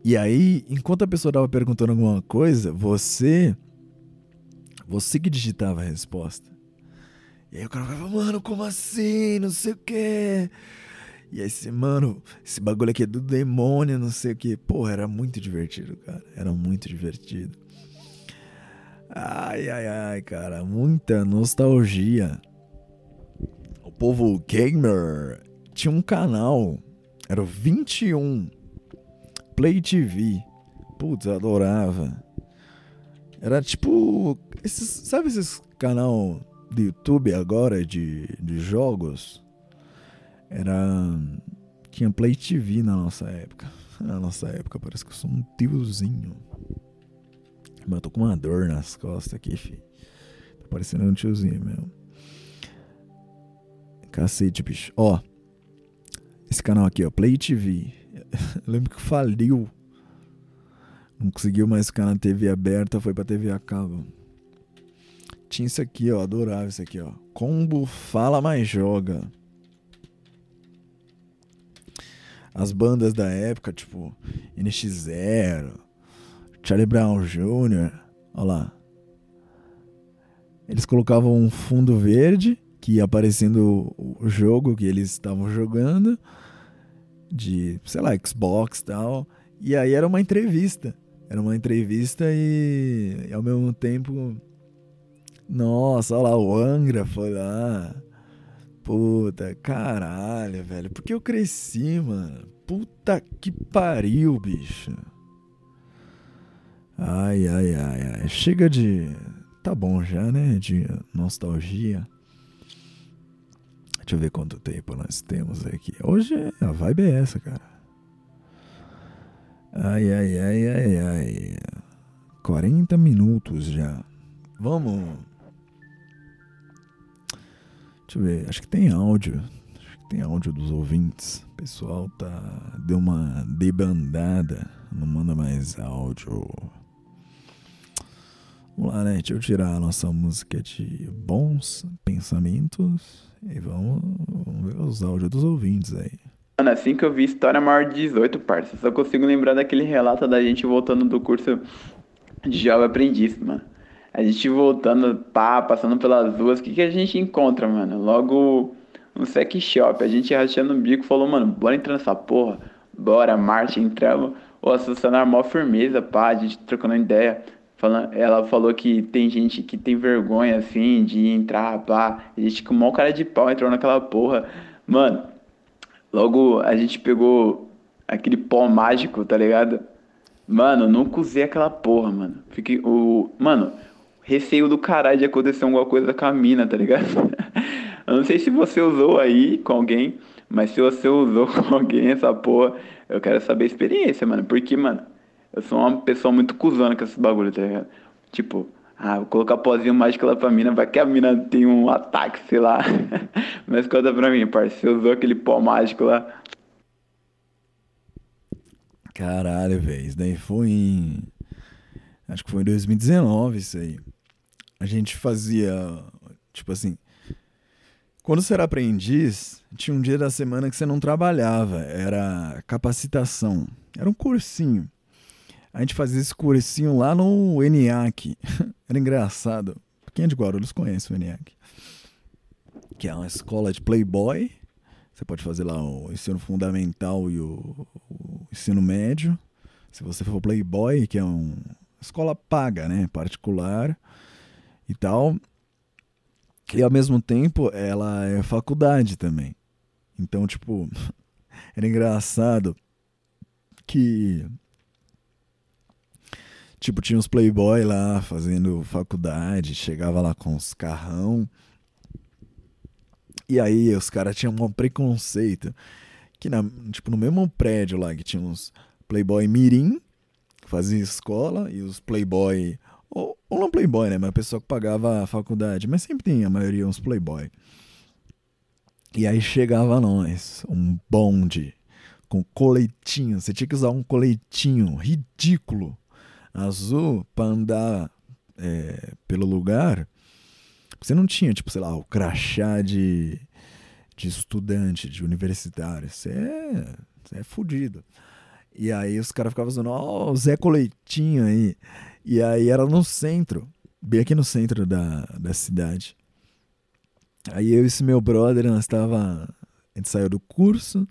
E aí, enquanto a pessoa tava perguntando alguma coisa, você. Você que digitava a resposta. E aí o cara falava, mano, como assim? Não sei o que. E aí você, mano, esse bagulho aqui é do demônio, não sei o que. Porra, era muito divertido, cara. Era muito divertido. Ai, ai, ai, cara. Muita nostalgia. O povo gamer tinha um canal. Era o 21 Play TV. Putz, adorava. Era tipo. Esses, sabe esses canal do YouTube agora de, de jogos? Era. Tinha Play TV na nossa época. Na nossa época, parece que eu sou um tiozinho. Mas eu tô com uma dor nas costas aqui, fi. Tá parecendo um tiozinho mesmo. Cacete, bicho. Ó. Esse canal aqui, ó. Play TV. Eu lembro que faliu. Não conseguiu mais ficar na TV aberta, foi pra TV a cabo. Tinha isso aqui, ó. Adorava isso aqui, ó. Combo Fala Mais Joga. As bandas da época, tipo NX0, Charlie Brown Jr. Olha lá. Eles colocavam um fundo verde que ia aparecendo o jogo que eles estavam jogando de, sei lá, Xbox e tal. E aí era uma entrevista. Era uma entrevista e, e ao mesmo tempo. Nossa, olha lá, o Angra foi lá. Puta, caralho, velho. Porque eu cresci, mano. Puta que pariu, bicho. Ai, ai, ai, ai. Chega de. Tá bom já, né? De nostalgia. Deixa eu ver quanto tempo nós temos aqui. Hoje a vibe é essa, cara. Ai, ai, ai, ai, ai. 40 minutos já. Vamos. Deixa eu ver. Acho que tem áudio. Acho que tem áudio dos ouvintes. O pessoal tá. Deu uma debandada. Não manda mais áudio. Vamos lá, né? Deixa eu tirar a nossa música de bons pensamentos e vamos, vamos ver os áudios dos ouvintes aí. Mano, assim que eu vi História Maior de 18, parça, só consigo lembrar daquele relato da gente voltando do curso de jovem aprendiz, mano. A gente voltando, pá, passando pelas ruas, o que, que a gente encontra, mano? Logo um sex shop, a gente rachando o bico, falou, mano, bora entrar nessa porra. Bora, marcha, entramos. O funcionário mó firmeza, pá, a gente trocando ideia. Ela falou que tem gente que tem vergonha, assim, de entrar, pá. A gente com o maior cara de pau entrou naquela porra. Mano, logo a gente pegou aquele pó mágico, tá ligado? Mano, nunca usei aquela porra, mano. Fiquei, o, mano, receio do caralho de acontecer alguma coisa com a mina, tá ligado? Eu não sei se você usou aí com alguém, mas se você usou com alguém essa porra, eu quero saber a experiência, mano. Porque, mano, eu sou uma pessoa muito cuzona com esses bagulho, tá ligado? Tipo, ah, vou colocar pozinho mágico lá pra mina, vai que a mina tem um ataque, sei lá. Mas conta pra mim, parceiro, você usou aquele pó mágico lá. Caralho, velho. Isso daí foi em. Acho que foi em 2019 isso aí. A gente fazia. Tipo assim. Quando você era aprendiz, tinha um dia da semana que você não trabalhava. Era capacitação. Era um cursinho. A gente fazia esse cursinho lá no ENIAC. Era engraçado. Quem é de Guarulhos conhece o ENIAC. Que é uma escola de playboy. Você pode fazer lá o ensino fundamental e o, o ensino médio. Se você for playboy, que é uma escola paga, né? Particular e tal. E ao mesmo tempo, ela é faculdade também. Então, tipo, era engraçado que Tipo, tinha uns playboy lá fazendo faculdade, chegava lá com os carrão. E aí os caras tinham um preconceito. Que na, tipo, no mesmo prédio lá que tinha uns playboy mirim, que fazia escola, e os playboy... Ou, ou não playboy, né? Mas a pessoa que pagava a faculdade. Mas sempre tem, a maioria, uns playboy. E aí chegava nós, um bonde, com coletinho. Você tinha que usar um coletinho ridículo azul para andar é, pelo lugar, você não tinha, tipo, sei lá, o crachá de, de estudante, de universitário. Você é, você é fudido. E aí os caras ficavam dizendo, ó, oh, o Zé Coleitinho aí. E aí era no centro, bem aqui no centro da, da cidade. Aí eu e esse meu brother, nós tava. A gente saiu do curso,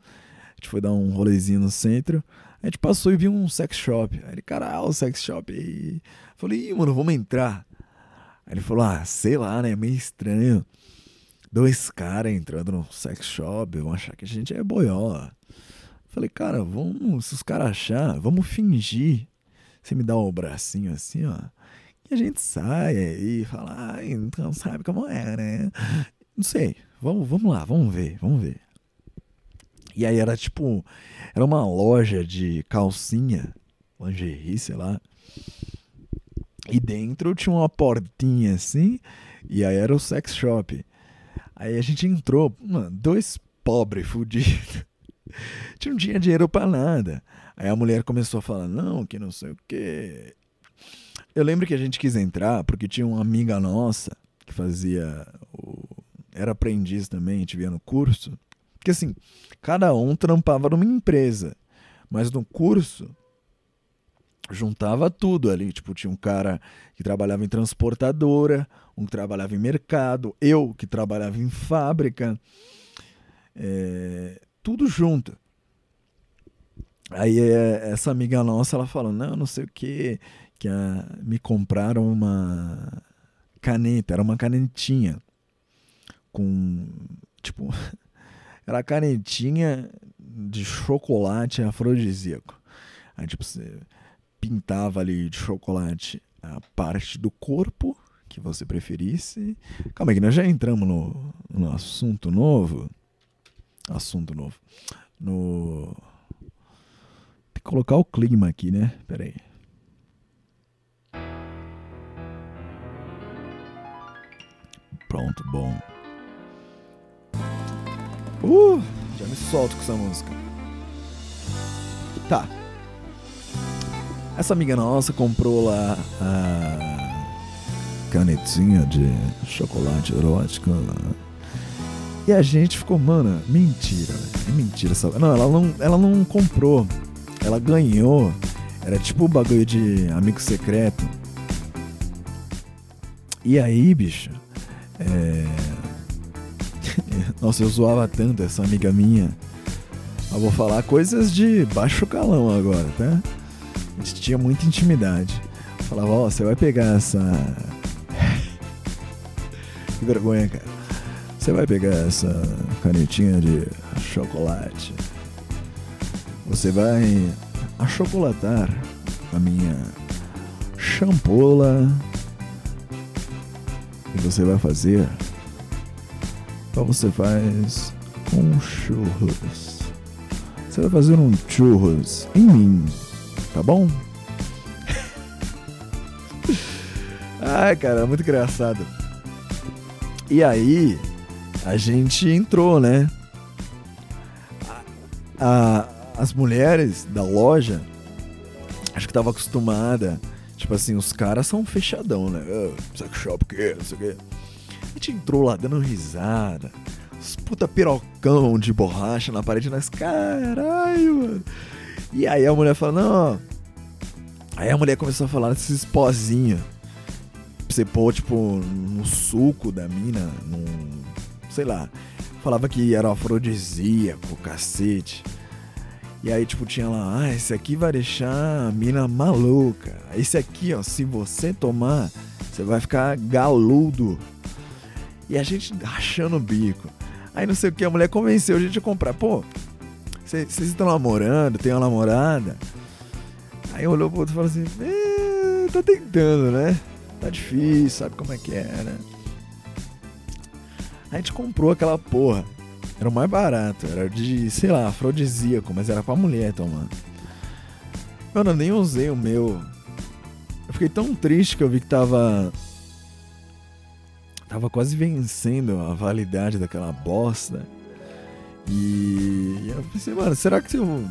a gente foi dar um rolezinho no centro. A gente passou e viu um sex shop. Aí ele, o sex shop aí. Falei, Ih, mano, vamos entrar. Aí ele falou, ah, sei lá, né? Meio estranho. Dois caras entrando no sex shop, vão achar que a gente é boiola. Falei, cara, vamos, se os caras achar, vamos fingir. Você me dá o bracinho assim, ó. E a gente sai aí, fala, ah, então sabe como é, né? Não sei, vamos, vamos lá, vamos ver, vamos ver. E aí era tipo, era uma loja de calcinha, lingerie, sei lá. E dentro tinha uma portinha assim, e aí era o sex shop. Aí a gente entrou, mano, dois pobres fudidos. não tinha dinheiro para nada. Aí a mulher começou a falar, não, que não sei o quê. Eu lembro que a gente quis entrar porque tinha uma amiga nossa que fazia o... Era aprendiz também, a gente via no curso. Porque assim, cada um trampava numa empresa. Mas no curso, juntava tudo ali. Tipo, tinha um cara que trabalhava em transportadora, um que trabalhava em mercado, eu que trabalhava em fábrica. É, tudo junto. Aí é, essa amiga nossa, ela falou, não, não sei o que, que a, me compraram uma caneta, era uma canetinha com, tipo, era a canetinha de chocolate afrodisíaco. Aí, tipo, você pintava ali de chocolate a parte do corpo que você preferisse. Calma aí, que nós já entramos no, no assunto novo. Assunto novo. No. Tem que colocar o clima aqui, né? Pera aí. Pronto, bom. Uh, já me solto com essa música. Tá. Essa amiga nossa comprou lá a canetinha de chocolate erótico. E a gente ficou, mano, mentira, é mentira. Sabe? Não, ela não, ela não comprou. Ela ganhou. Era tipo o bagulho de amigo secreto. E aí, bicho, é nossa, eu zoava tanto essa amiga minha. Eu vou falar coisas de baixo calão agora, tá? A gente tinha muita intimidade. Eu falava, ó, oh, você vai pegar essa. que vergonha, cara. Você vai pegar essa canetinha de chocolate. Você vai achocolatar a minha champola e você vai fazer, então você faz um churros. Você vai fazer um churros em mim, tá bom? Ai, cara, muito engraçado. E aí, a gente entrou, né? A, as mulheres da loja, acho que tava acostumada. Tipo assim, os caras são fechadão, né? Oh, sex shop, que, não sei o quê. A gente entrou lá dando risada. Os puta pirocão de borracha na parede, nós, caralho, mano. E aí a mulher falou, não. Aí a mulher começou a falar desses pozinhos. Pra você pôr, tipo, no suco da mina, num. Sei lá. Falava que era afrodisíaco, cacete. E aí, tipo, tinha lá, ah, esse aqui vai deixar a mina maluca. Esse aqui, ó, se você tomar, você vai ficar galudo. E a gente rachando o bico. Aí não sei o que, a mulher convenceu a gente a comprar. Pô, vocês estão namorando, tem uma namorada? Aí olhou pro outro e falou assim, tá tentando, né? Tá difícil, sabe como é que é, né? A gente comprou aquela porra. Era o mais barato, era de, sei lá, afrodisíaco, mas era pra mulher tomar. Mano, eu nem usei o meu. Eu fiquei tão triste que eu vi que tava. Tava quase vencendo a validade daquela bosta. E eu pensei, mano, será que se eu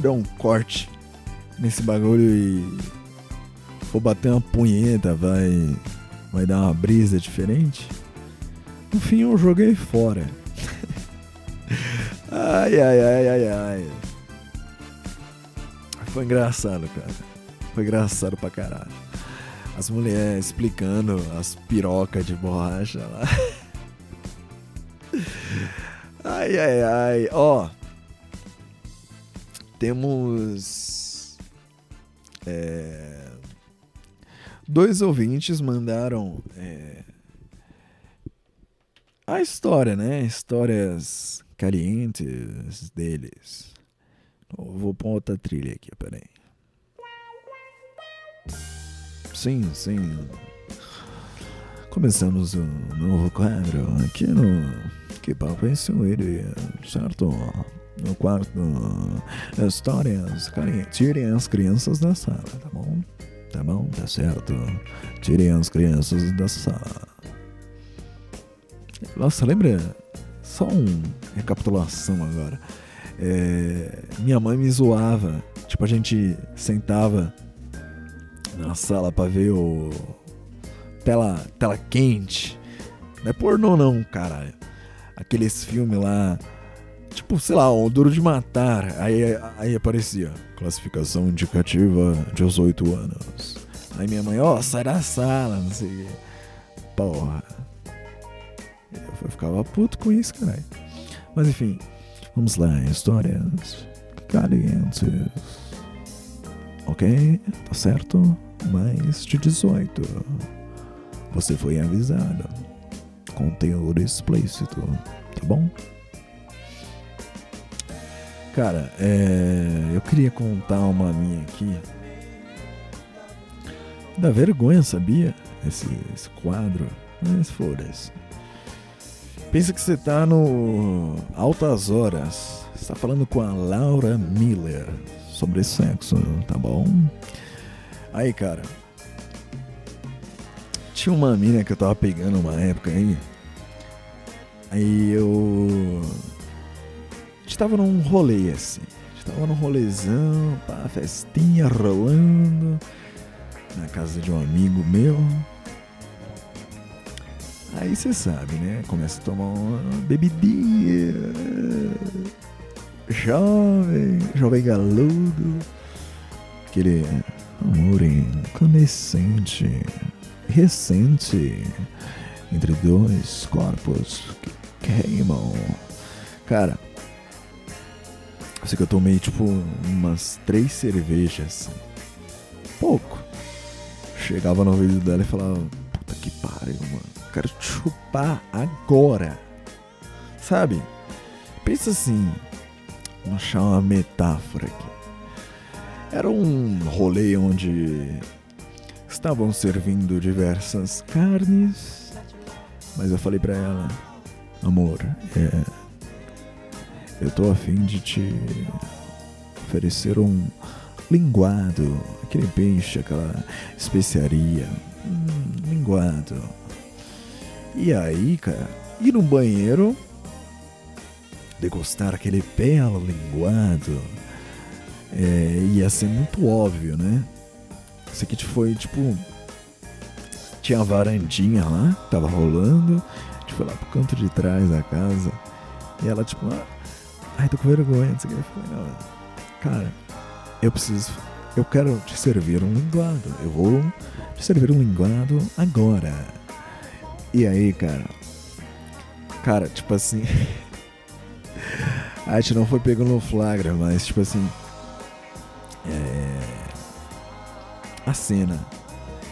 der um corte nesse bagulho e for bater uma punheta, vai, vai dar uma brisa diferente? No fim eu joguei fora. ai, ai, ai, ai, ai. Foi engraçado, cara. Foi engraçado pra caralho. As mulheres explicando as pirocas de borracha lá. ai, ai, ai. Ó. Temos. É, dois ouvintes mandaram. É, a história, né? Histórias calientes deles. Vou pôr outra trilha aqui, peraí. Sim, sim. Começamos um novo quadro aqui no Que Papo é ele, certo? No quarto Histórias. Tirem as crianças da sala, tá bom? Tá bom? Tá certo. Tirem as crianças da sala. Nossa, lembra? Só uma recapitulação agora. É, minha mãe me zoava. Tipo, a gente sentava na sala pra ver o. Tela, tela quente. Não é pornô, não, caralho. Aqueles filmes lá. Tipo, sei lá, o Duro de Matar. Aí, aí aparecia. Classificação indicativa 18 anos. Aí minha mãe, ó, oh, sai da sala, não sei o quê. Porra. Eu ficava puto com isso, caralho. Mas enfim, vamos lá, histórias calientes. Ok? Tá certo? Mais de 18. Você foi avisado. Conteúdo explícito, tá bom? Cara, é... eu queria contar uma minha aqui. Dá vergonha, sabia? Esse, esse quadro. Mas foda-se. Pensa que você tá no Altas Horas. Você tá falando com a Laura Miller sobre sexo, tá bom? Aí, cara. Tinha uma mina que eu tava pegando uma época aí. Aí eu. A gente tava num rolê assim. A gente tava num rolezão, pá, festinha rolando. Na casa de um amigo meu. Aí você sabe, né? Começa a tomar uma bebidinha. Jovem, jovem galudo. Aquele amor incandescente, recente, entre dois corpos que queimam. Cara, eu sei que eu tomei tipo umas três cervejas. Pouco. Chegava no ouvido dela e falava, puta que pariu, mano quero chupar agora. Sabe? Pensa assim, vou achar uma metáfora aqui. Era um rolê onde estavam servindo diversas carnes, mas eu falei pra ela, amor, é, eu tô afim de te oferecer um linguado, aquele peixe, aquela especiaria, hum, linguado. E aí, cara, ir no banheiro, degustar aquele belo linguado, é, ia ser muito óbvio, né? Isso aqui foi tipo. Tinha a varandinha lá, tava rolando. A gente foi lá pro canto de trás da casa. E ela, tipo, ah, ai, tô com vergonha. Não sei o que. Eu falei, não, cara, eu preciso. Eu quero te servir um linguado. Eu vou te servir um linguado agora. E aí, cara. Cara, tipo assim. a gente não foi pego no flagra, mas tipo assim. É a cena.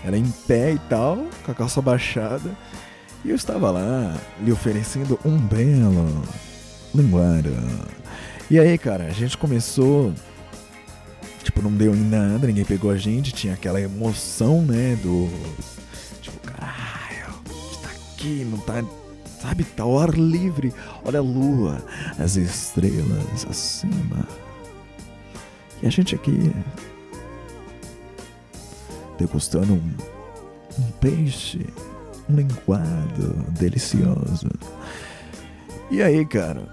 Ela em pé e tal, com a calça baixada. E eu estava lá, lhe oferecendo um belo linguado. E aí, cara, a gente começou. Tipo, não deu em nada, ninguém pegou a gente, tinha aquela emoção, né? Do. Tipo, caralho, tá aqui, não tá. Sabe, tá ao ar livre. Olha a lua, as estrelas acima. E a gente aqui, degustando um, um peixe, um linguado delicioso. E aí, cara,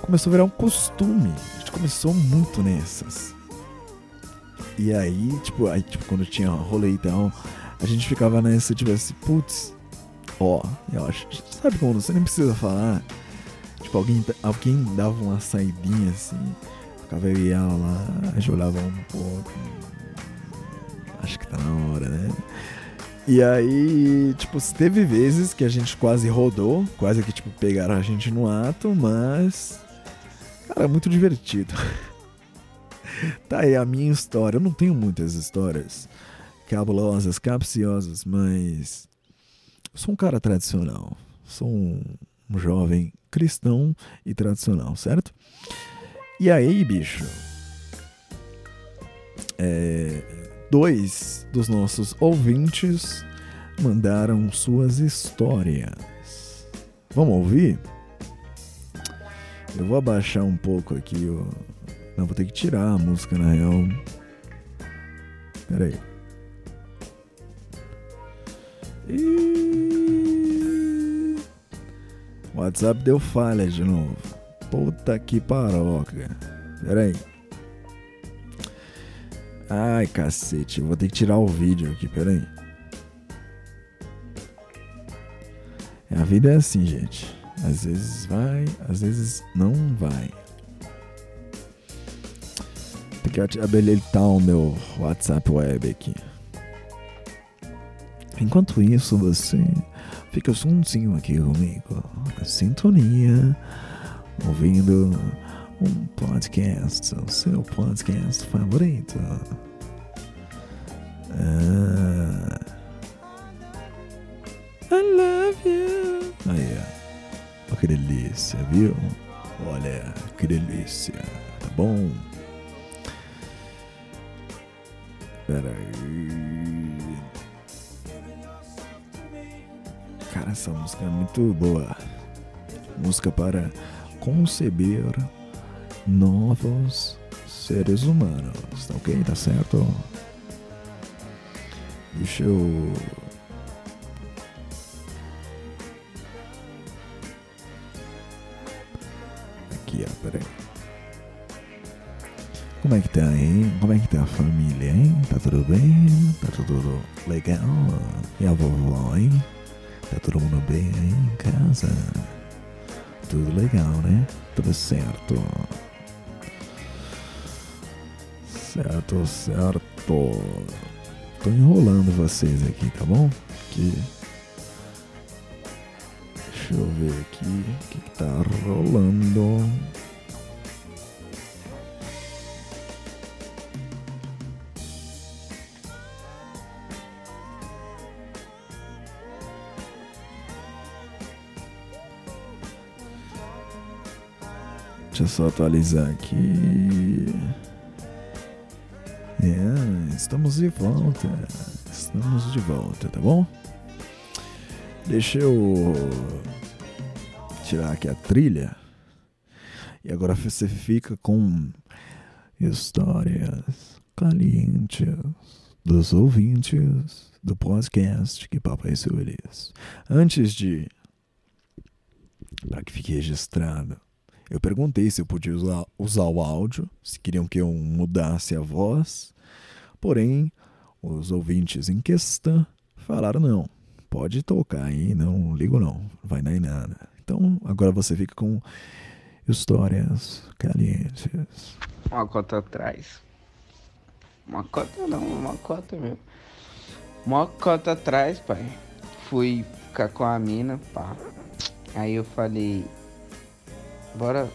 começou a virar um costume. A gente começou muito nessas. E aí, tipo, aí, tipo quando tinha rolê e tal, a gente ficava nessa, tipo assim, putz, ó, eu acho, sabe quando você nem precisa falar? Tipo, alguém, alguém dava uma saidinha assim, ficava eu ela lá, a gente olhava um pouco, acho que tá na hora, né? E aí, tipo, teve vezes que a gente quase rodou, quase que, tipo, pegaram a gente no ato, mas. Cara, muito divertido. tá aí a minha história. Eu não tenho muitas histórias cabulosas, capciosas, mas. Sou um cara tradicional. Sou um, um jovem cristão e tradicional, certo? E aí, bicho. É dois dos nossos ouvintes mandaram suas histórias. Vamos ouvir? Eu vou abaixar um pouco aqui. Ó. Não, vou ter que tirar a música na real. Pera aí. E... O WhatsApp deu falha de novo. Puta que paroca. Pera aí. Ai, cacete. Vou ter que tirar o vídeo aqui, peraí. A vida é assim, gente. Às vezes vai, às vezes não vai. Tem que habilitar o meu WhatsApp web aqui. Enquanto isso, você fica sonzinho aqui comigo. A sintonia, ouvindo um podcast, o seu podcast favorito. Ah, I love you. Aí, ó. que delícia, viu? Olha, que delícia. Tá bom? Peraí. Cara, essa música é muito boa. Música para conceber novos seres humanos, tá ok? Tá certo? Deixa eu. Aqui, ó, peraí. Como é que tá, hein? Como é que tá a família, hein? Tá tudo bem? Tá tudo legal? E a vovó, hein? Tá todo mundo bem aí em casa? Tudo legal, né? Tudo certo. Certo, certo. Tô enrolando vocês aqui, tá bom? Que Deixa eu ver aqui o que, que tá rolando. Deixa eu só atualizar aqui. É, estamos de volta. Estamos de volta, tá bom? Deixa eu tirar aqui a trilha. E agora você fica com histórias calientes dos ouvintes do podcast que Papai Sulis. Antes de. Para que fique registrado, eu perguntei se eu podia usar, usar o áudio, se queriam que eu mudasse a voz. Porém, os ouvintes em questão falaram: não, pode tocar aí, não ligo não, vai dar em nada. Então agora você fica com histórias calientes. Uma cota atrás. Uma cota não, uma cota mesmo. Uma cota atrás, pai. Fui ficar com a mina, pá. Aí eu falei, bora,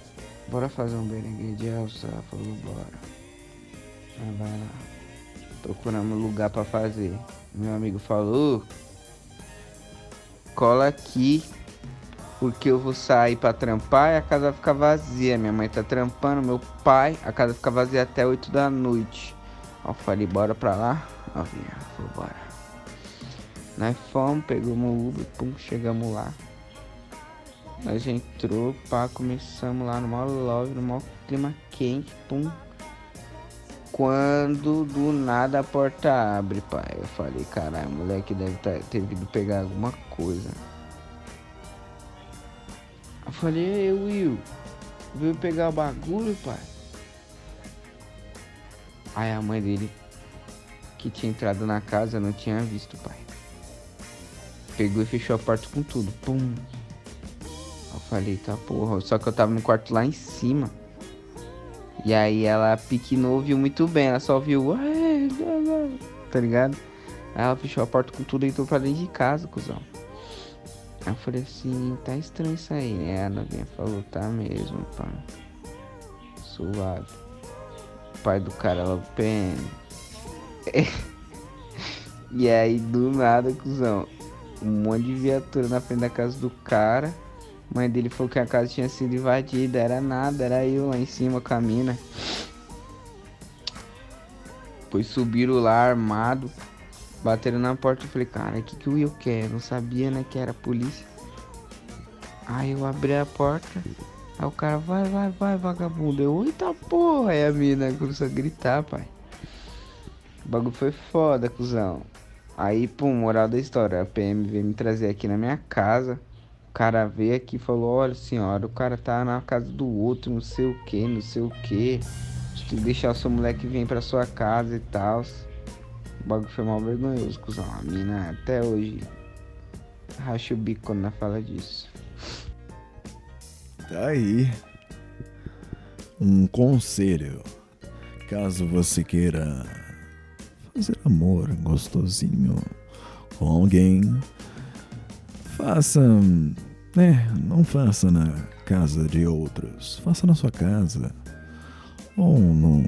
bora fazer um berengue de. Ela falou, bora. Vai lá. Procuramos lugar pra fazer. Meu amigo falou, cola aqui, porque eu vou sair pra trampar e a casa vai ficar vazia. Minha mãe tá trampando, meu pai, a casa fica vazia até 8 da noite. Eu falei, bora pra lá? Novinha, falou, bora. Nós fomos, pegamos o Uber, pum, chegamos lá. Nós entrou, pá, começamos lá no maior love, no maior clima quente, pum. Quando do nada a porta abre, pai. Eu falei, caralho, moleque deve tá, ter vindo pegar alguma coisa. Eu falei, ei Will, veio pegar o bagulho, pai. Aí a mãe dele, que tinha entrado na casa, não tinha visto, pai. Pegou e fechou a porta com tudo. Pum. Eu falei, tá porra. Só que eu tava no quarto lá em cima. E aí ela piquinou, viu muito bem. Ela só viu. Tá ligado? Aí ela fechou a porta com tudo e entrou pra dentro de casa, cuzão. Aí eu falei assim, tá estranho isso aí, né? A novinha falou, tá mesmo, pá. Suave. O pai do cara logo PM. e aí do nada, cuzão. Um monte de viatura na frente da casa do cara. Mãe dele falou que a casa tinha sido invadida. Era nada, era eu lá em cima com a mina. Depois subiram lá armado. Bateram na porta e falei, cara, o que, que o Will quer? Não sabia, né, que era polícia. Aí eu abri a porta. Aí o cara, vai, vai, vai, vagabundo. Eu, eita porra. Aí a mina começou a gritar, pai. O bagulho foi foda, cuzão. Aí, pum, moral da história. A PM veio me trazer aqui na minha casa. Cara veio aqui e falou: Olha, senhora, o cara tá na casa do outro, não sei o que, não sei o que. Acho que deixar seu moleque vir pra sua casa e tal. O bagulho foi mal vergonhoso, cuzão. A mina até hoje racha o bico quando ela fala disso. Tá aí. Um conselho. Caso você queira fazer amor gostosinho com alguém, faça, né? Não faça na casa de outros. Faça na sua casa ou num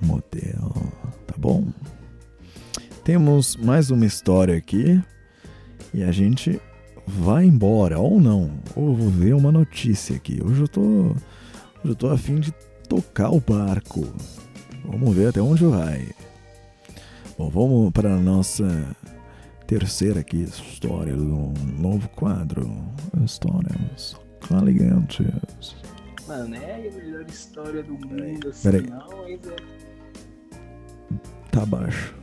motel, tá bom? Temos mais uma história aqui e a gente vai embora ou não. Ou vou ver uma notícia aqui. Hoje eu tô, hoje eu tô a fim de tocar o barco. Vamos ver até onde vai. Bom, vamos para a nossa terceira aqui história do novo quadro. Histórias calientes. Mano, é a melhor história do mundo, assim, Peraí. não. Tá baixo.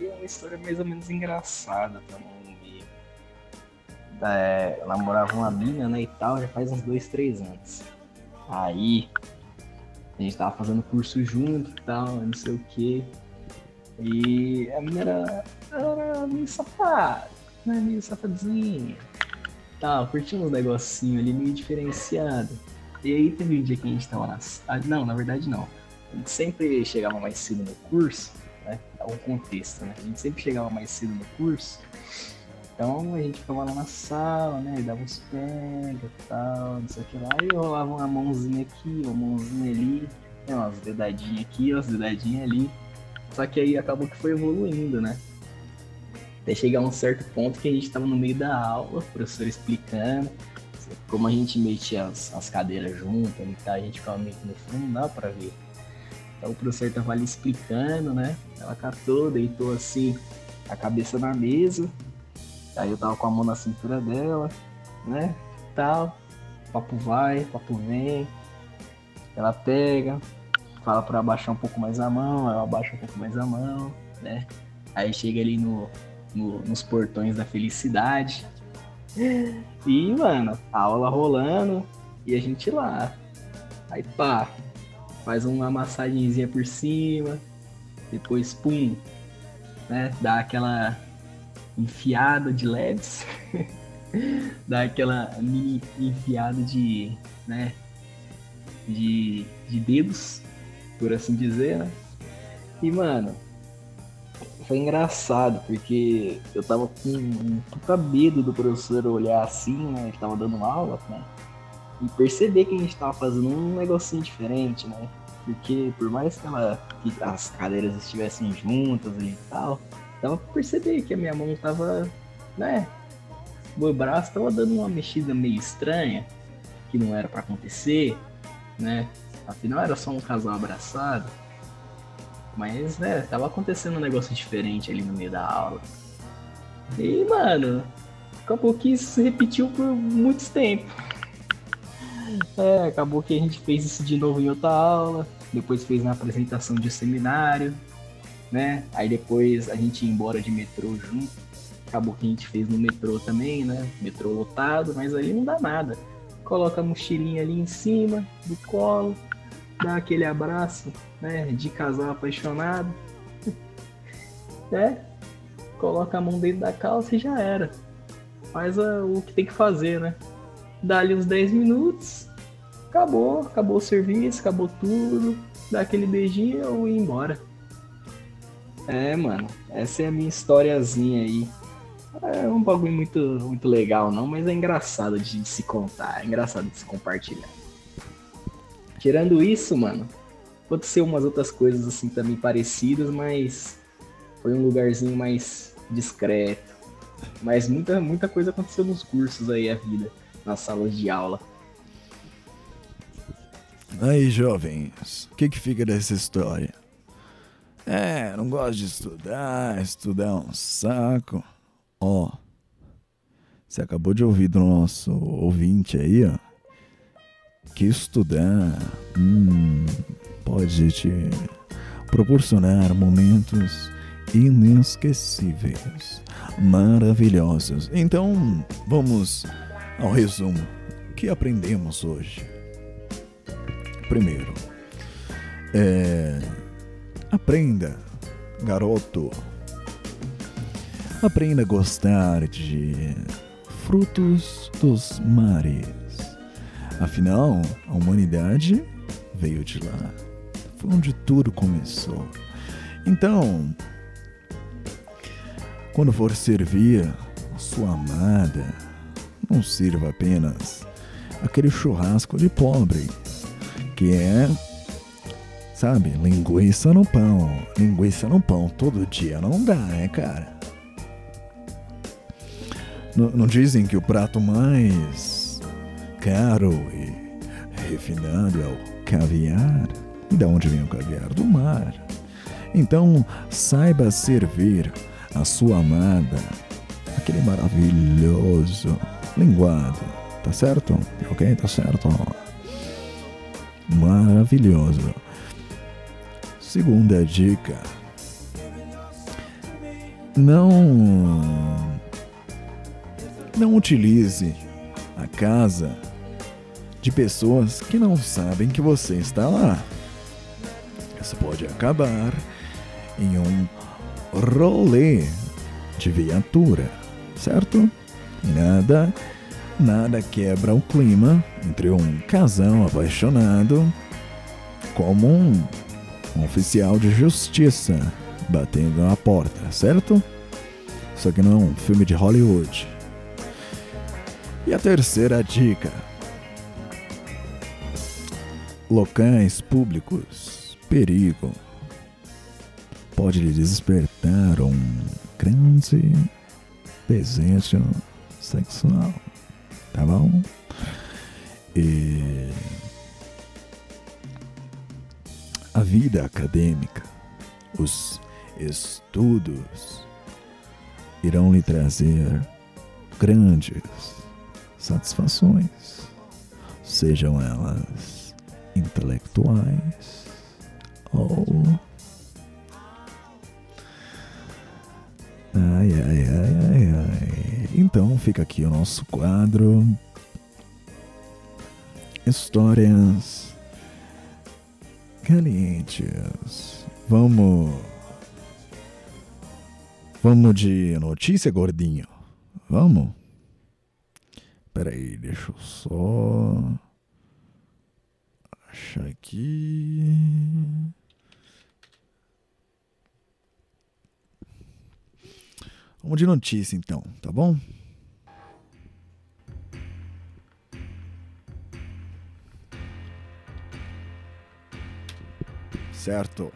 E é uma história mais ou menos engraçada também. É, ela morava uma mina, né, e tal, já faz uns dois, três anos. Aí, a gente tava fazendo curso junto e tal, não sei o que. E a mina era, era meio safada, né, meio safadinha. Tava curtindo uns negocinho ali meio diferenciado. E aí teve um dia que a gente tava na... Ah, não, na verdade não. A gente sempre chegava mais cedo no curso né? Dá um contexto, né? A gente sempre chegava mais cedo no curso, então a gente ficava lá na sala, né? E dava uns pega e tal, não sei o que lá, e rolava uma mãozinha aqui, uma mãozinha ali, né? umas dedadinhas aqui, umas dedadinhas ali. Só que aí acabou que foi evoluindo, né? Até chegar a um certo ponto que a gente tava no meio da aula, o professor explicando. Como a gente metia as, as cadeiras juntas e tal, a gente ficava meio que no fundo, não dá pra ver. Então o professor tava ali explicando, né? Ela catou, deitou assim, a cabeça na mesa. Aí eu tava com a mão na cintura dela, né? Tal. Papo vai, papo vem. Ela pega, fala para abaixar um pouco mais a mão, ela abaixa um pouco mais a mão, né? Aí chega ali no, no, nos portões da felicidade. E, mano, a aula rolando e a gente lá. Aí pá, faz uma massagenzinha por cima, depois pum, né? Dá aquela enfiada de leves, dá aquela mini enfiada de, né? De, de dedos por assim dizer, né? E, mano, foi engraçado, porque eu tava com um puta medo do professor olhar assim, né? Ele tava dando aula, né? E perceber que a gente tava fazendo um negocinho diferente, né? Porque por mais que, ela, que as cadeiras estivessem juntas e tal, dava pra perceber que a minha mão tava, né? Meu braço tava dando uma mexida meio estranha, que não era para acontecer, né? Afinal, era só um casal abraçado. Mas, né, tava acontecendo um negócio diferente ali no meio da aula. E, mano, acabou que isso se repetiu por muitos tempos. É, acabou que a gente fez isso de novo em outra aula. Depois fez na apresentação de seminário, né? Aí depois a gente ia embora de metrô junto. Acabou que a gente fez no metrô também, né? Metrô lotado, mas ali não dá nada. Coloca a mochilinha ali em cima do colo, dá aquele abraço, né, de casal apaixonado, né? Coloca a mão dentro da calça e já era. Faz a, o que tem que fazer, né? Dá ali uns 10 minutos, acabou, acabou o serviço, acabou tudo, dá aquele beijinho ou ir embora. É, mano, essa é a minha historiazinha aí. É um bagulho muito, muito legal, não, mas é engraçado de se contar, é engraçado de se compartilhar. Tirando isso, mano, aconteceu umas outras coisas assim também parecidas, mas foi um lugarzinho mais discreto. Mas muita, muita coisa aconteceu nos cursos aí, a vida, nas salas de aula. Aí, jovens, o que, que fica dessa história? É, não gosto de estudar, estudar é um saco. Ó, você acabou de ouvir do nosso ouvinte aí, ó que estudar hum, pode te proporcionar momentos inesquecíveis, maravilhosos. Então, vamos ao resumo. O que aprendemos hoje? Primeiro, é, aprenda, garoto, aprenda a gostar de frutos dos mares. Afinal, a humanidade veio de lá. Foi onde tudo começou. Então, quando for servir a sua amada, não sirva apenas aquele churrasco de pobre, que é, sabe, linguiça no pão. Linguiça no pão todo dia não dá, né, cara? N não dizem que o prato mais caro e refinado é o caviar. E da onde vem o caviar? Do mar. Então, saiba servir a sua amada aquele maravilhoso linguado. Tá certo? Ok? Tá certo? Maravilhoso. Segunda dica. Não. Não utilize a casa de pessoas que não sabem que você está lá. Isso pode acabar em um rolê de viatura, certo? Nada, nada quebra o clima entre um casal apaixonado como um, um oficial de justiça batendo na porta, certo? Só que não é um filme de Hollywood. E a terceira dica locais públicos, perigo. Pode lhe despertar um grande desejo sexual, tá bom? E a vida acadêmica, os estudos irão lhe trazer grandes satisfações, sejam elas intelectuais ou Ai, ai, ai, ai, ai. Então fica aqui o nosso quadro. Histórias calientes. Vamos. Vamos de notícia, gordinho. Vamos? Peraí, deixa eu só. Achar aqui. Vamos de notícia então, tá bom? Certo.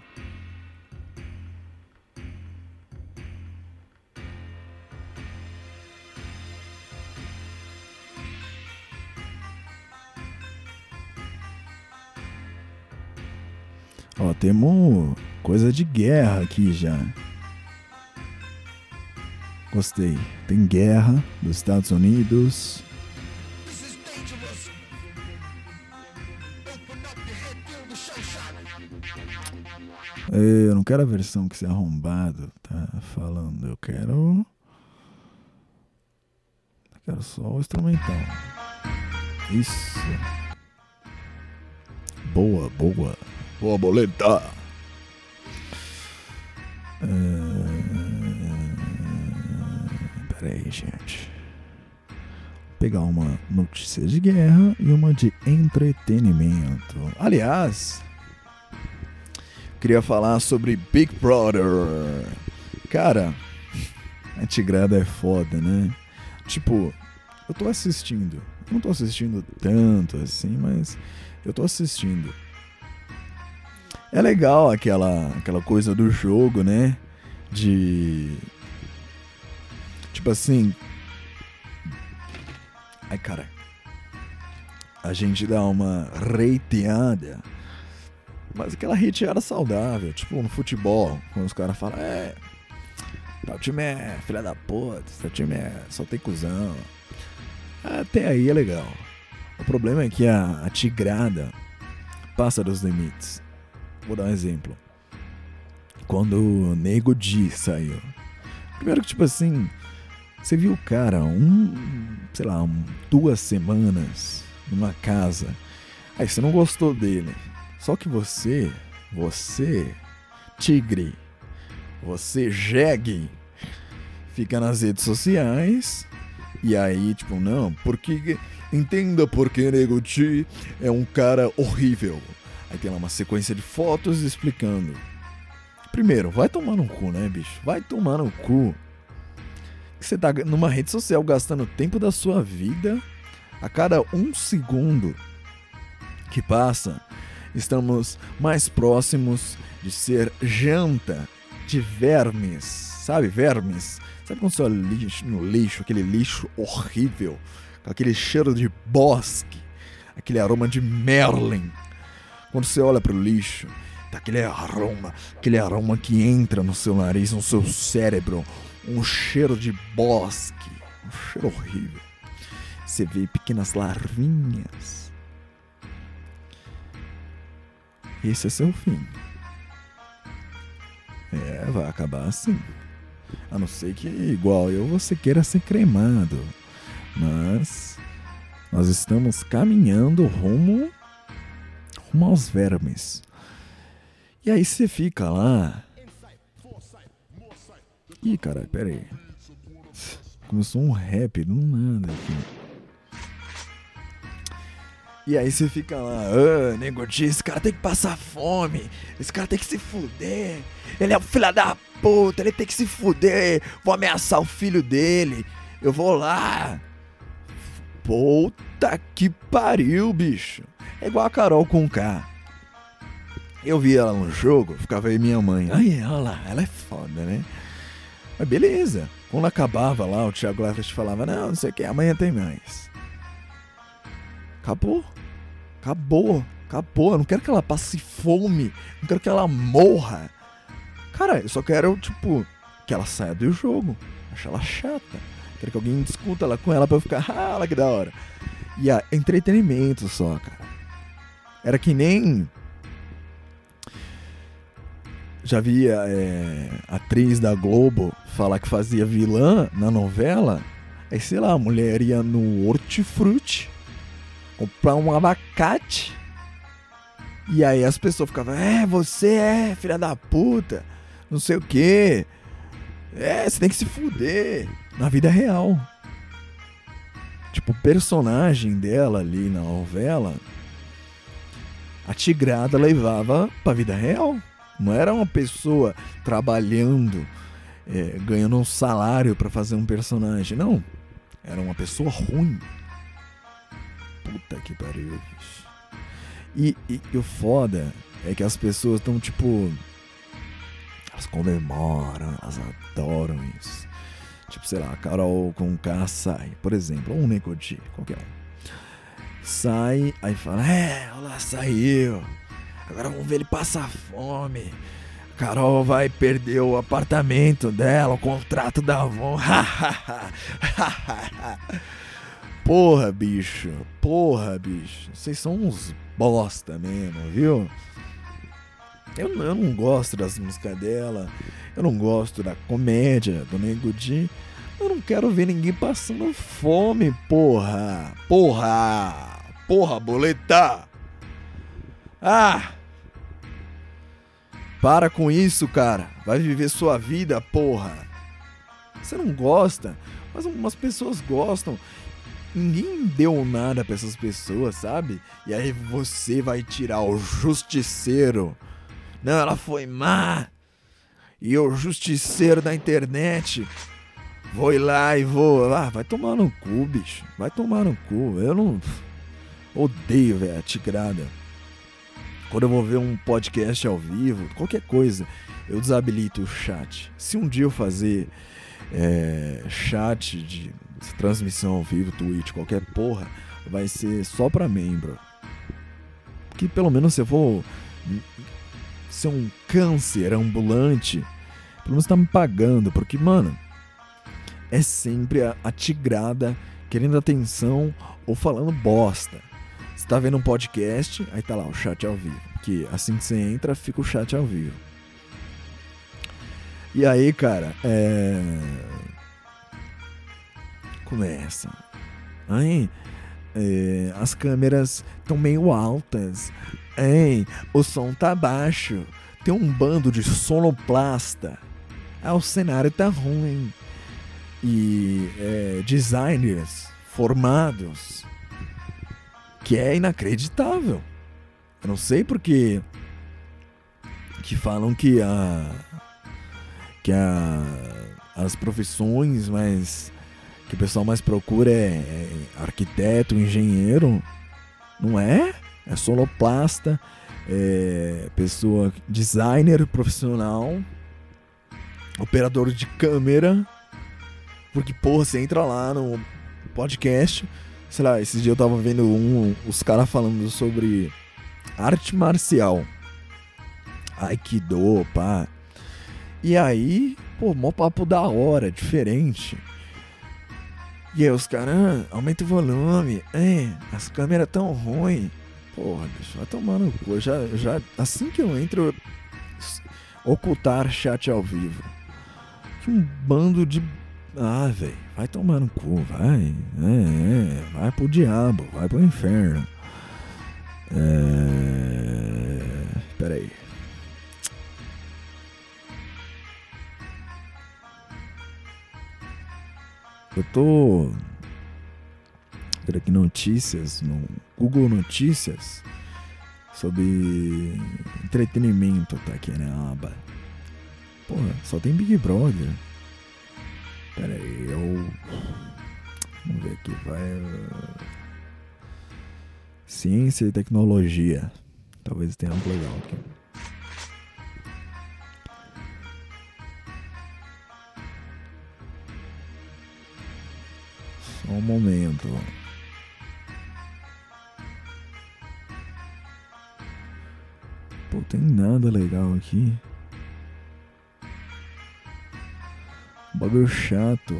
Ó, temos coisa de guerra aqui já. Gostei. Tem guerra dos Estados Unidos. Eu não quero a versão que esse arrombado tá falando. Eu quero. Eu quero só o instrumental. Isso. Boa, boa. Boa boleta. É... Peraí, gente. Vou pegar uma notícia de guerra e uma de entretenimento. Aliás, queria falar sobre Big Brother. Cara, a Tigrada é foda, né? Tipo, eu tô assistindo. Não tô assistindo tanto assim, mas eu tô assistindo. É legal aquela, aquela coisa do jogo, né? De. Tipo assim. Ai, cara. A gente dá uma reiteada. Mas aquela reiteada saudável. Tipo no futebol. Quando os caras falam, é. Teu time é filha da puta. Teu time é. Só tem cuzão. Até aí é legal. O problema é que a, a tigrada passa dos limites. Vou dar um exemplo. Quando o Nego Di saiu. Primeiro que, tipo assim, você viu o cara um, sei lá, um, duas semanas numa casa. Aí você não gostou dele. Só que você, você, tigre, você jegue, fica nas redes sociais e aí, tipo, não, porque. Entenda porque Nego Di é um cara horrível. Aí tem lá uma sequência de fotos explicando. Primeiro, vai tomar no cu, né, bicho? Vai tomar no cu. Você tá numa rede social gastando tempo da sua vida. A cada um segundo que passa, estamos mais próximos de ser janta de vermes. Sabe, vermes? Sabe quando você olha lixo, no lixo, aquele lixo horrível, aquele cheiro de bosque, aquele aroma de Merlin? Quando você olha para o lixo, tá aquele aroma, aquele aroma que entra no seu nariz, no seu cérebro, um cheiro de bosque, um cheiro horrível. Você vê pequenas larvinhas. Esse é seu fim. É, vai acabar assim. A não ser que, igual eu, você queira ser cremado. Mas nós estamos caminhando rumo, rumo aos vermes. E aí você fica lá. Ih, caralho, pera aí. Começou um rap do nada aqui. E aí você fica lá, ah, nego esse cara tem que passar fome, esse cara tem que se fuder, ele é um filho da puta, ele tem que se fuder, vou ameaçar o filho dele, eu vou lá. Puta que pariu, bicho. É igual a Carol com K. Eu vi ela no jogo, ficava aí minha mãe. Ai, olha lá, ela é foda, né? Mas beleza. Quando acabava lá, o Thiago Leifert falava, não, não sei o que, amanhã tem mais. Acabou. Acabou. Acabou. Eu não quero que ela passe fome. Não quero que ela morra. Cara, eu só quero, tipo, que ela saia do jogo. Acho ela chata. Quero que alguém discuta ela com ela pra eu ficar, ah, olha que da hora. E é entretenimento só, cara. Era que nem. Já vi é, atriz da Globo falar que fazia vilã na novela. Aí, sei lá, a mulher ia no hortifruti comprar um abacate. E aí as pessoas ficavam, é, você é filha da puta, não sei o que. É, você tem que se fuder. Na vida real. Tipo, o personagem dela ali na novela, a tigrada levava pra vida real. Não era uma pessoa trabalhando, é, ganhando um salário para fazer um personagem. Não. Era uma pessoa ruim. Puta que pariu, bicho. E, e, e o foda é que as pessoas estão tipo. Elas comemoram, elas adoram isso. Tipo, sei lá, Carol com K sai, por exemplo, ou um Necoti, qualquer um. Sai, aí fala, é, olha lá, saiu. Agora vamos ver ele passar fome. Carol vai perder o apartamento dela, o contrato da Avon. porra, bicho. Porra, bicho. Vocês são uns bosta mesmo, viu? Eu, eu não gosto das músicas dela. Eu não gosto da comédia do Nego Di. Eu não quero ver ninguém passando fome, porra. Porra. Porra, boleta. Ah! Para com isso, cara. Vai viver sua vida, porra. Você não gosta, mas umas pessoas gostam. Ninguém deu nada para essas pessoas, sabe? E aí você vai tirar o justiceiro. Não, ela foi má. E o justiceiro da internet. Vou lá e vou. Ah, vai tomar no cu, bicho. Vai tomar no cu. Eu não. Odeio, velho, a tigrada. Quando eu vou ver um podcast ao vivo, qualquer coisa, eu desabilito o chat. Se um dia eu fazer é, chat de transmissão ao vivo, Twitch, qualquer porra, vai ser só pra membro. Que pelo menos se eu for ser um câncer ambulante, pelo menos tá me pagando, porque, mano, é sempre a, a tigrada querendo atenção ou falando bosta. Você tá vendo um podcast, aí tá lá o chat ao vivo. Que assim que você entra, fica o chat ao vivo. E aí, cara, é. Começa. Aí, é... as câmeras estão meio altas. Ei, o som tá baixo. Tem um bando de sonoplasta. Ah, o cenário tá ruim. E é, designers formados que é inacreditável. Eu não sei porque que falam que a que a, as profissões mais que o pessoal mais procura é, é arquiteto, engenheiro, não é? É soloplasta, é pessoa designer profissional, operador de câmera, porque porra, você entra lá no podcast sei lá, esses dias eu tava vendo um, os caras falando sobre arte marcial. Aikido, pá. E aí, pô, mó papo da hora, diferente. E aí os caras, ah, aumenta o volume, é, as câmeras tão ruins. Porra, bicho, vai tomar no cu. Já, já, assim que eu entro, ocultar chat ao vivo. Que um bando de ah, velho, vai tomar no cu, vai. É, é, vai pro diabo, vai pro inferno. É. Peraí. Eu tô. Ver aqui notícias no Google Notícias sobre entretenimento, tá aqui na aba. Porra, só tem Big Brother. Pera aí, eu. Vamos ver aqui, vai. Ciência e tecnologia. Talvez tenha algo legal aqui. Só um momento. Pô, tem nada legal aqui. Bagulho chato.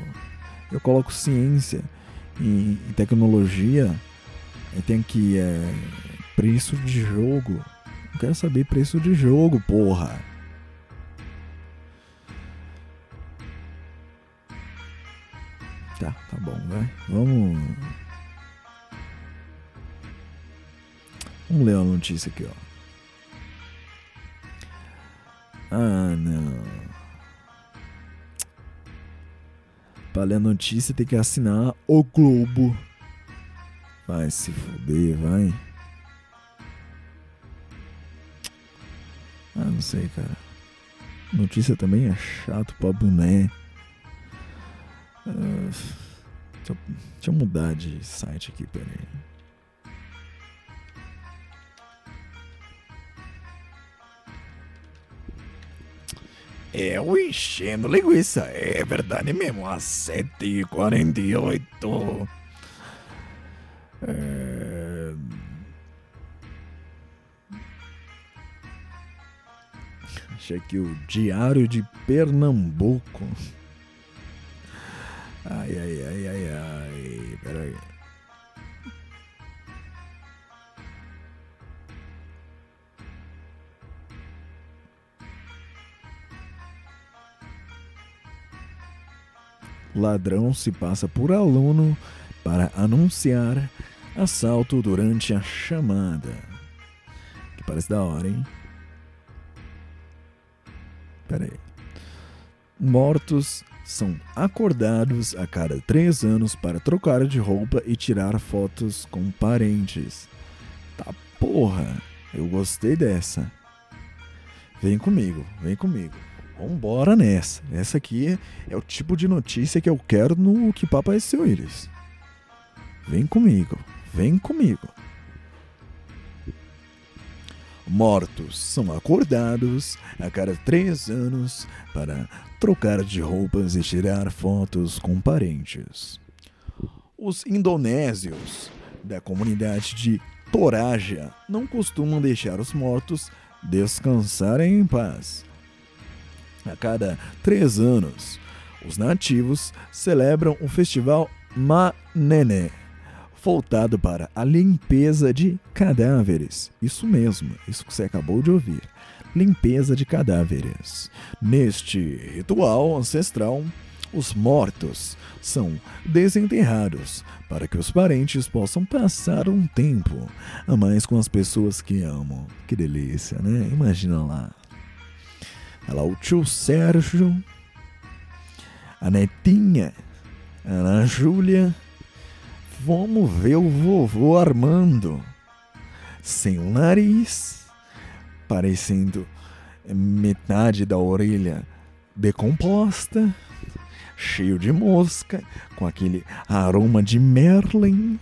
Eu coloco ciência e, e tecnologia. Aí tem aqui é, preço de jogo. Eu quero saber preço de jogo, porra. Tá, tá bom, vai. Vamos. Vamos ler uma notícia aqui, ó. Ah, não. Pra ler a notícia tem que assinar o Globo. Vai se fuder, vai. Ah, não sei, cara. Notícia também é chato pra boné. Uh, deixa, eu, deixa eu mudar de site aqui, peraí. É o enchendo linguiça, é verdade mesmo, às 7h48. É... Achei que o Diário de Pernambuco. Ai, ai, ai, ai, ai. Peraí. Ladrão se passa por aluno para anunciar assalto durante a chamada. Que parece da hora, hein? Pera aí. Mortos são acordados a cada três anos para trocar de roupa e tirar fotos com parentes. Tá porra, eu gostei dessa. Vem comigo, vem comigo. Vambora nessa. Essa aqui é o tipo de notícia que eu quero no Que Papo é Seu Iris. Vem comigo, vem comigo. Mortos são acordados a cada três anos para trocar de roupas e tirar fotos com parentes. Os indonésios da comunidade de Toraja não costumam deixar os mortos descansarem em paz. A cada três anos, os nativos celebram o festival Manene, voltado para a limpeza de cadáveres. Isso mesmo, isso que você acabou de ouvir. Limpeza de cadáveres. Neste ritual ancestral, os mortos são desenterrados para que os parentes possam passar um tempo a mais com as pessoas que amam. Que delícia, né? Imagina lá. Olha lá o tio Sérgio, a netinha, a Ana Júlia. Vamos ver o vovô Armando. Sem o nariz, parecendo metade da orelha decomposta, cheio de mosca, com aquele aroma de Merlin.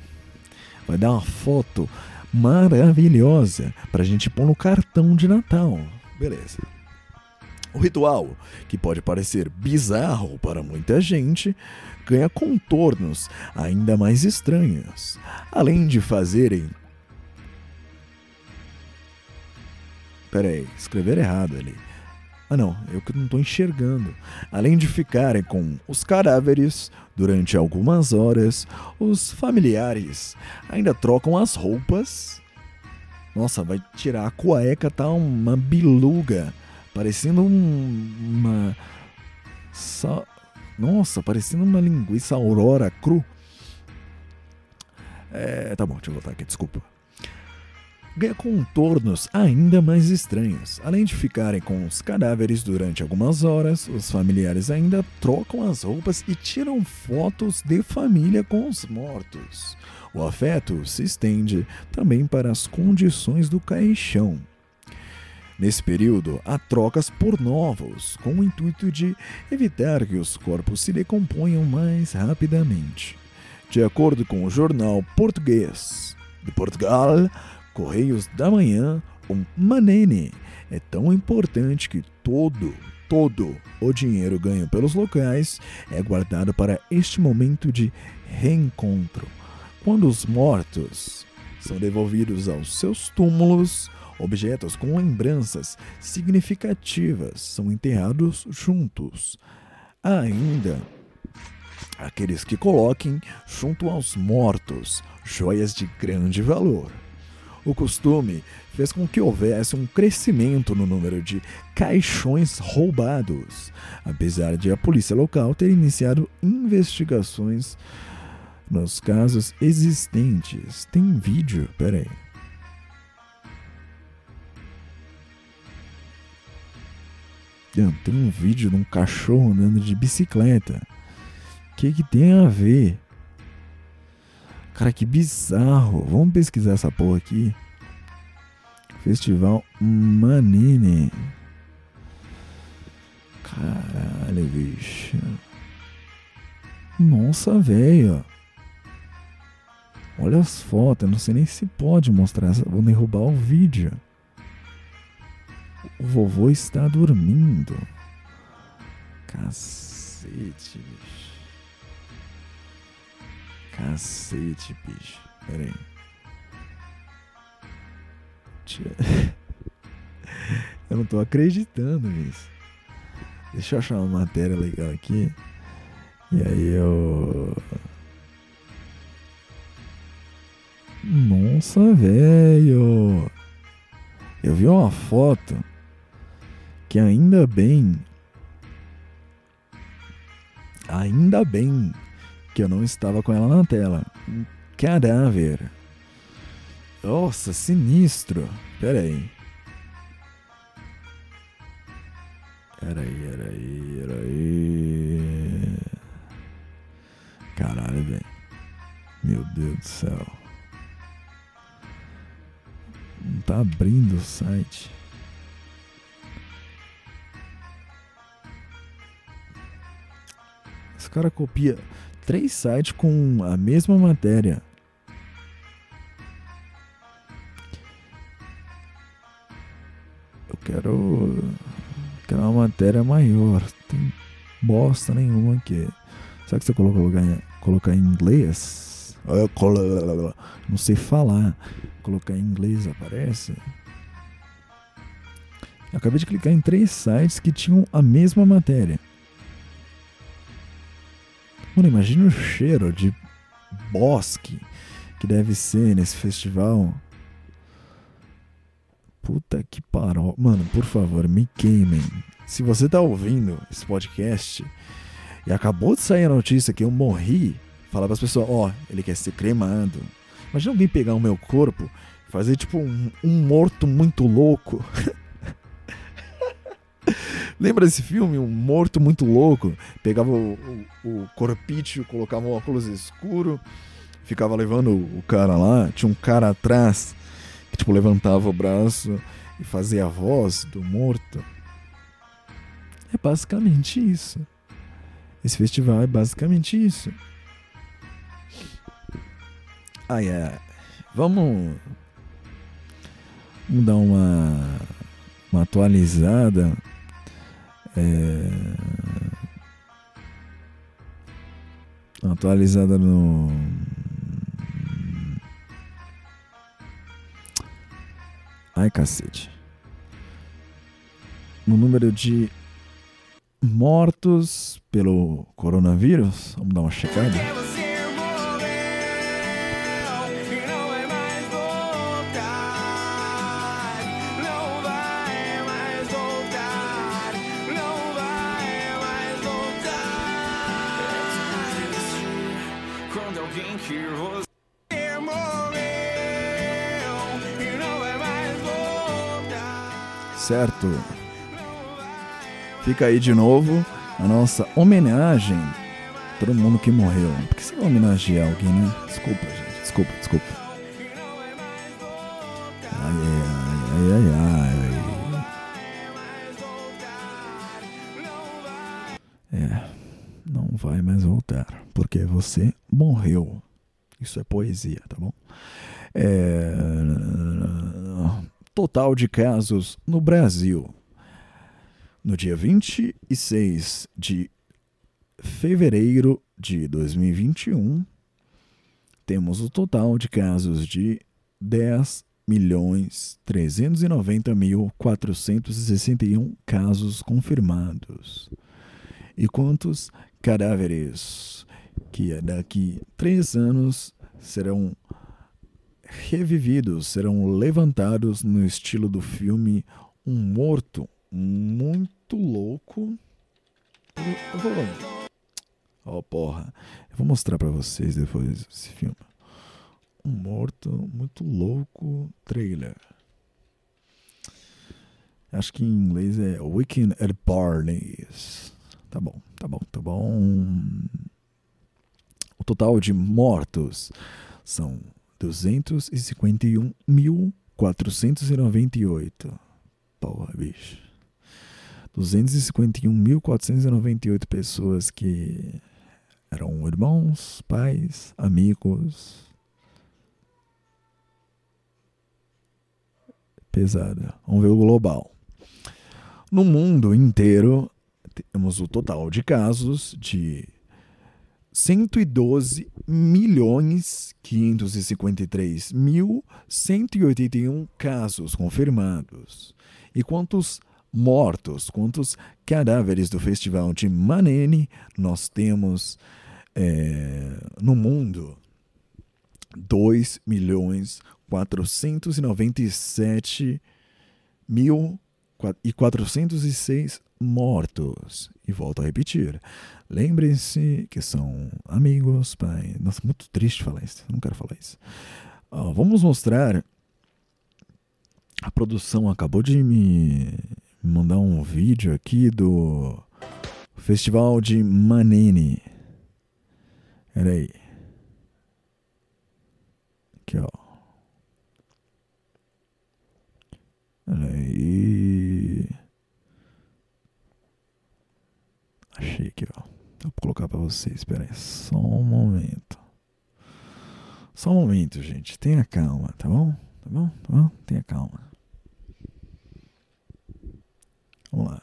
Vai dar uma foto maravilhosa pra gente pôr no cartão de Natal. Beleza. O ritual, que pode parecer bizarro para muita gente, ganha contornos ainda mais estranhos. Além de fazerem. Peraí, escrever errado ali. Ah, não, eu que não estou enxergando. Além de ficarem com os cadáveres durante algumas horas, os familiares ainda trocam as roupas. Nossa, vai tirar a cueca, tá uma biluga parecendo um, uma. Só, nossa, parecendo uma linguiça aurora cru. É, tá bom, deixa eu voltar aqui, desculpa. Ganha contornos ainda mais estranhos. Além de ficarem com os cadáveres durante algumas horas, os familiares ainda trocam as roupas e tiram fotos de família com os mortos. O afeto se estende também para as condições do caixão. Nesse período, há trocas por novos, com o intuito de evitar que os corpos se decomponham mais rapidamente. De acordo com o jornal português de Portugal, Correios da Manhã, o manene é tão importante que todo, todo o dinheiro ganho pelos locais é guardado para este momento de reencontro, quando os mortos são devolvidos aos seus túmulos, objetos com lembranças significativas são enterrados juntos. Ainda aqueles que coloquem junto aos mortos joias de grande valor. O costume fez com que houvesse um crescimento no número de caixões roubados, apesar de a polícia local ter iniciado investigações nos casos existentes. Tem vídeo? Pera aí. Tem um vídeo de um cachorro andando de bicicleta. O que, que tem a ver? Cara, que bizarro. Vamos pesquisar essa porra aqui. Festival Manine. Caralho, bicho. Nossa, velho. Olha as fotos, não sei nem se pode mostrar. Vou derrubar o vídeo. O vovô está dormindo. Cacete, bicho. Cacete, bicho. Pera aí. Eu não tô acreditando nisso. Deixa eu achar uma matéria legal aqui. E aí eu. Nossa, velho. Eu vi uma foto que ainda bem. Ainda bem que eu não estava com ela na tela. Um cadáver. Nossa, sinistro. Pera aí. Pera aí, pera aí, pera aí. Caralho, velho. Meu Deus do céu. Não tá abrindo o site. Esse cara copia três sites com a mesma matéria. Eu quero. Quero uma matéria maior. Tem bosta nenhuma aqui. Será que você colocou colocar, colocar em inglês? Não sei falar. Colocar em inglês aparece? Eu acabei de clicar em três sites que tinham a mesma matéria. Mano, imagina o cheiro de bosque que deve ser nesse festival. Puta que parou. Mano, por favor, me queimem. Se você tá ouvindo esse podcast e acabou de sair a notícia que eu morri, fala para as pessoas: ó, oh, ele quer ser cremado. Imagina alguém pegar o meu corpo e fazer tipo um, um morto muito louco. Lembra desse filme? Um morto muito louco. Pegava o, o, o colocava um óculos escuro, ficava levando o cara lá. Tinha um cara atrás que tipo levantava o braço e fazia a voz do morto. É basicamente isso. Esse festival é basicamente isso. Ai, ai. Vamos, vamos dar uma, uma atualizada. É, atualizada no Ai, cacete. No número de mortos pelo coronavírus, vamos dar uma checada. Certo? Fica aí de novo a nossa homenagem a todo mundo que morreu. Por que você vai homenagear alguém, né? Desculpa, gente. Desculpa, desculpa. Ai, ai, ai, ai, ai. É, não vai mais voltar, porque você morreu. Isso é poesia, tá bom? É total de casos no Brasil. No dia 26 de fevereiro de 2021, temos o total de casos de 10 milhões 390 mil 461 casos confirmados. E quantos cadáveres que daqui três anos serão revividos, serão levantados no estilo do filme Um Morto Muito Louco. Eu vou. Oh, porra. Eu vou mostrar para vocês depois esse filme. Um Morto Muito Louco trailer. Acho que em inglês é Weekend at Barney's. Tá bom, tá bom, tá bom. O total de mortos são 251.498. Porra, bicho. 251.498 pessoas que eram irmãos, pais, amigos. Pesada. Vamos ver o global. No mundo inteiro, temos o total de casos de 112 milhões 553 mil 181 casos confirmados. E quantos mortos, quantos cadáveres do festival de Manene nós temos é, no mundo? 2 milhões 497 mil e 406 mortos. E volto a repetir. Lembrem-se que são amigos, pai. Nossa, muito triste falar isso. Não quero falar isso. Uh, vamos mostrar. A produção acabou de me mandar um vídeo aqui do Festival de Manene. Pera aí. Aqui, ó. Pera Achei aqui, ó. Vou colocar para vocês. Espera aí, só um momento. Só um momento, gente. Tenha calma, tá bom? Tá bom? Tá bom? Tenha calma. Vamos lá.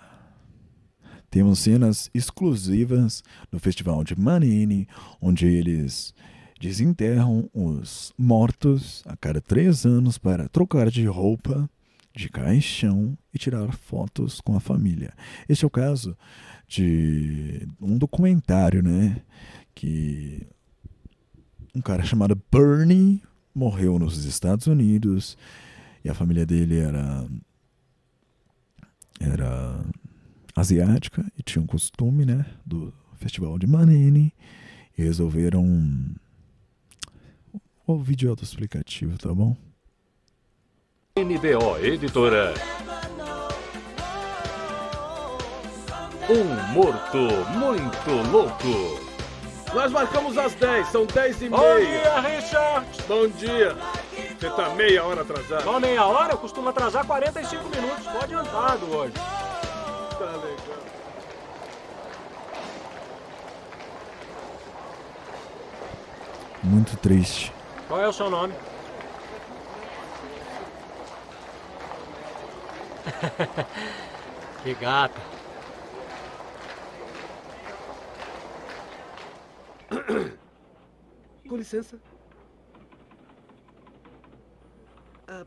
Temos cenas exclusivas no Festival de Manini, onde eles desenterram os mortos a cada três anos para trocar de roupa, de caixão e tirar fotos com a família. Este é o caso de um documentário, né? Que um cara chamado Bernie morreu nos Estados Unidos e a família dele era era asiática e tinha um costume, né, do festival de Manini e resolveram o vídeo autoexplicativo, tá bom? NBO Editora Um morto muito louco. Nós marcamos às 10, são 10 e Bom meia. dia, Richard. Bom dia. Você tá meia hora atrasado. Só meia hora? Eu costumo atrasar 45 minutos. Tô adiantado hoje. Tá legal. Muito triste. Qual é o seu nome? que gata. Com licença. Ah.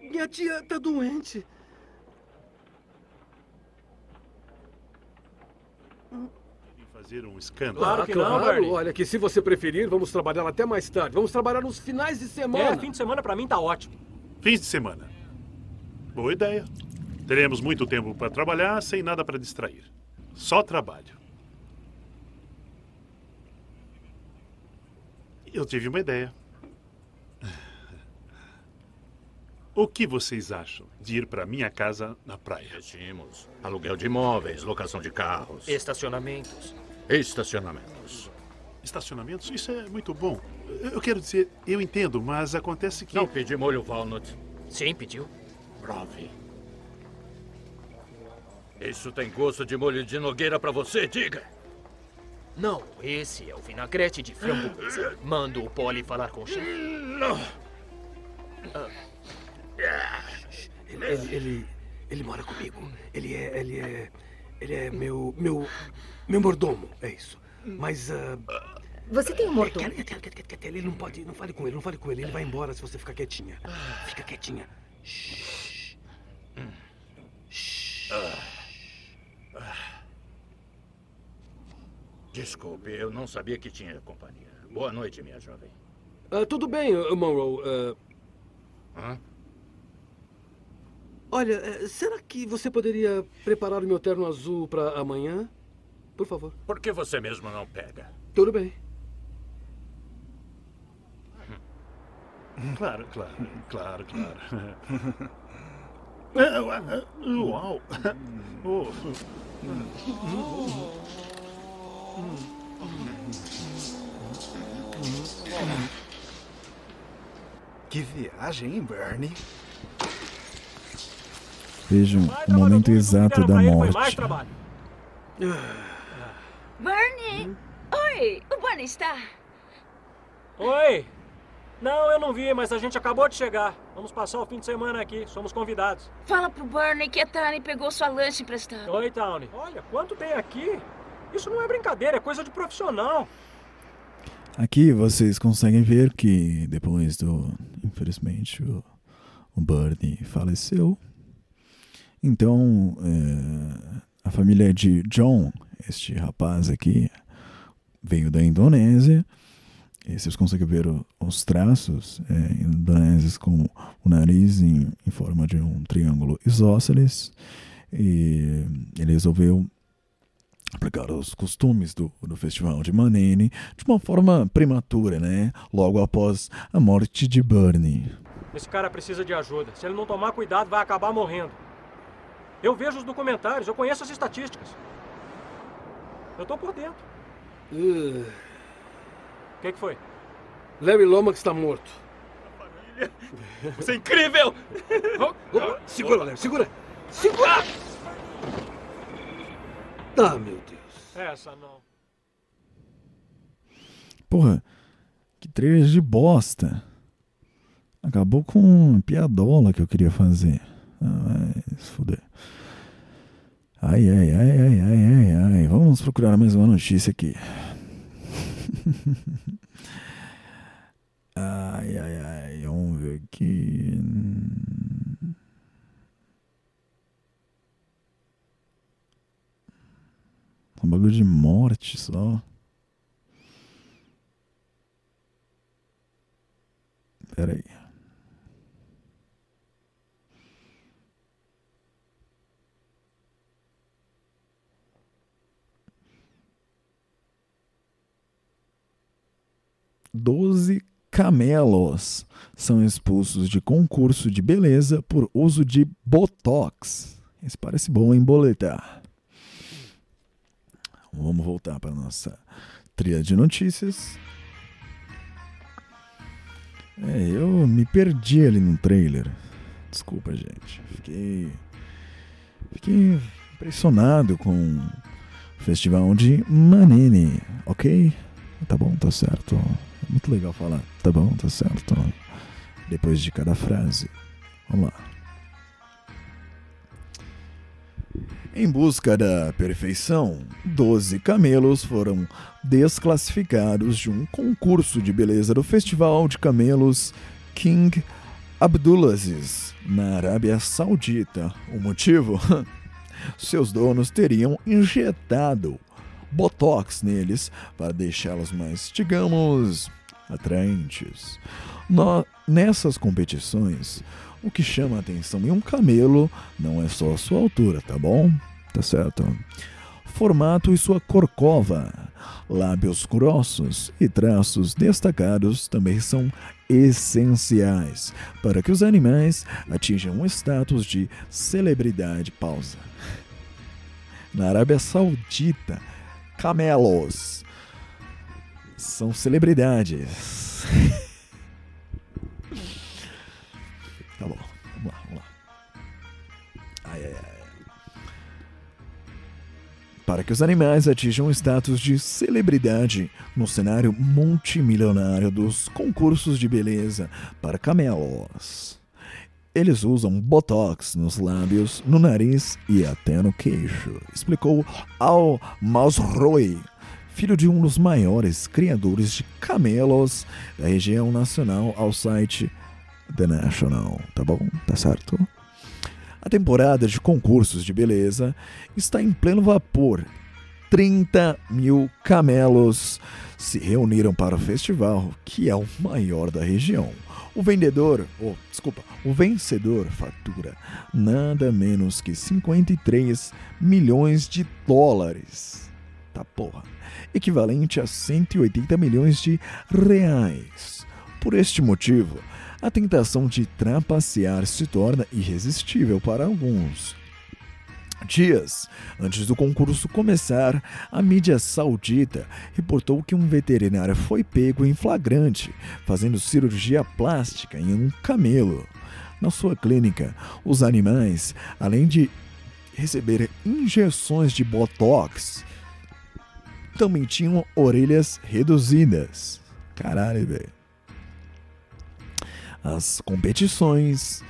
Minha tia tá doente. fazer um escândalo. Claro Ah, que não, claro. Bernie. Olha, que se você preferir, vamos trabalhar até mais tarde. Vamos trabalhar nos finais de semana. É, fim de semana pra mim tá ótimo. Fins de semana. Boa ideia. Teremos muito tempo para trabalhar sem nada para distrair. Só trabalho. Eu tive uma ideia. O que vocês acham de ir para minha casa na praia? Investimos. Aluguel de imóveis, locação de carros, Estacionamentos. estacionamentos. Estacionamentos? Isso é muito bom. Eu quero dizer, eu entendo, mas acontece que. Não pedi molho walnut. Sim, pediu. Prove. Isso tem gosto de molho de nogueira pra você, diga. Não, esse é o vinagrete de framboesa. Mando o Polly falar com o chefe. Ele, ele, ele mora comigo. Ele é, ele é, ele é meu, meu, meu mordomo, é isso. Mas ah, Você tem um mordomo? Quer- quer- quer- quer- quer- Ele não pode, não fale com ele, não fale com ele. Ele vai embora se você ficar quietinha. Fica quietinha. Desculpe, eu não sabia que tinha companhia. Boa noite, minha jovem. Ah, tudo bem, Monroe. ah, Hã? olha, eh, será que você poderia preparar o meu terno azul para amanhã? Por favor. Por que você mesmo não pega? Tudo bem. Claro, claro, claro, claro. Ah, Uau! Oh. Que viagem, hein, Bernie? Vejam o momento exato da morte. Bernie! Oi, o Bernie está. Oi. Não, eu não vi, mas a gente acabou de chegar. Vamos passar o fim de semana aqui. Somos convidados. Fala pro Bernie que a Tani pegou sua lanche emprestada. Oi, Townie. Olha, quanto tem aqui? Isso não é brincadeira, é coisa de profissional. Aqui vocês conseguem ver que depois do. Infelizmente, o, o Bernie faleceu. Então, é, a família de John, este rapaz aqui, veio da Indonésia. E vocês conseguem ver o- os traços é, indonésios com o nariz em, em forma de um triângulo isósceles. E ele resolveu aplicar os costumes do, do festival de Manene de uma forma prematura, né? Logo após a morte de Bernie. Esse cara precisa de ajuda. Se ele não tomar cuidado, vai acabar morrendo. Eu vejo os documentários, eu conheço as estatísticas. Eu tô por dentro. Uh, O que, que foi? Larry Lomax está morto. Isso é incrível! Segura, Larry, segura! Segura! Ah, meu Deus. Essa não. Porra, que trailer de bosta. Acabou com uma piadola que eu queria fazer. Ah, vai se fuder. Ai, ai, ai, ai, ai, ai, ai. Vamos procurar mais uma notícia aqui. ai, ai, ai. Vamos ver aqui. Um bagulho de morte só. Pera aí. Doze camelos são expulsos de concurso de beleza por uso de Botox. Isso parece bom em boletar. Vamos voltar para nossa trilha de notícias. É, eu me perdi ali no trailer. Desculpa, gente. Fiquei. Fiquei impressionado com o festival de Manene, ok? Tá bom, tá certo. É muito legal falar. Tá bom, tá certo. Depois de cada frase. Vamos lá. Em busca da perfeição, 12 camelos foram desclassificados de um concurso de beleza do Festival de Camelos King Abdulaziz, na Arábia Saudita. O motivo? Seus donos teriam injetado botox neles para deixá-los mais, digamos, atraentes. No- nessas competições, o que chama a atenção em um camelo não é só a sua altura, tá bom? Tá certo. Formato e sua corcova, lábios grossos e traços destacados também são essenciais para que os animais atinjam um status de celebridade. Pausa. Na Arábia Saudita, camelos são celebridades. Ai, ai, ai. para que os animais atinjam o status de celebridade no cenário multimilionário dos concursos de beleza para camelos. Eles usam botox nos lábios, no nariz e até no queixo, explicou Al Masroy, filho de um dos maiores criadores de camelos da região nacional, ao site The National. Tá bom? Tá certo? A temporada de concursos de beleza está em pleno vapor. 30 mil camelos se reuniram para o festival, que é o maior da região. O vendedor, oh, desculpa, o vencedor fatura nada menos que 53 milhões de dólares. Tá porra. Equivalente a 180 milhões de reais. Por este motivo, a tentação de trapacear se torna irresistível para alguns. Dias antes do concurso começar, a mídia saudita reportou que um veterinário foi pego em flagrante fazendo cirurgia plástica em um camelo. Na sua clínica, os animais, além de receber injeções de botox, também tinham orelhas reduzidas. Caralho, velho. As competições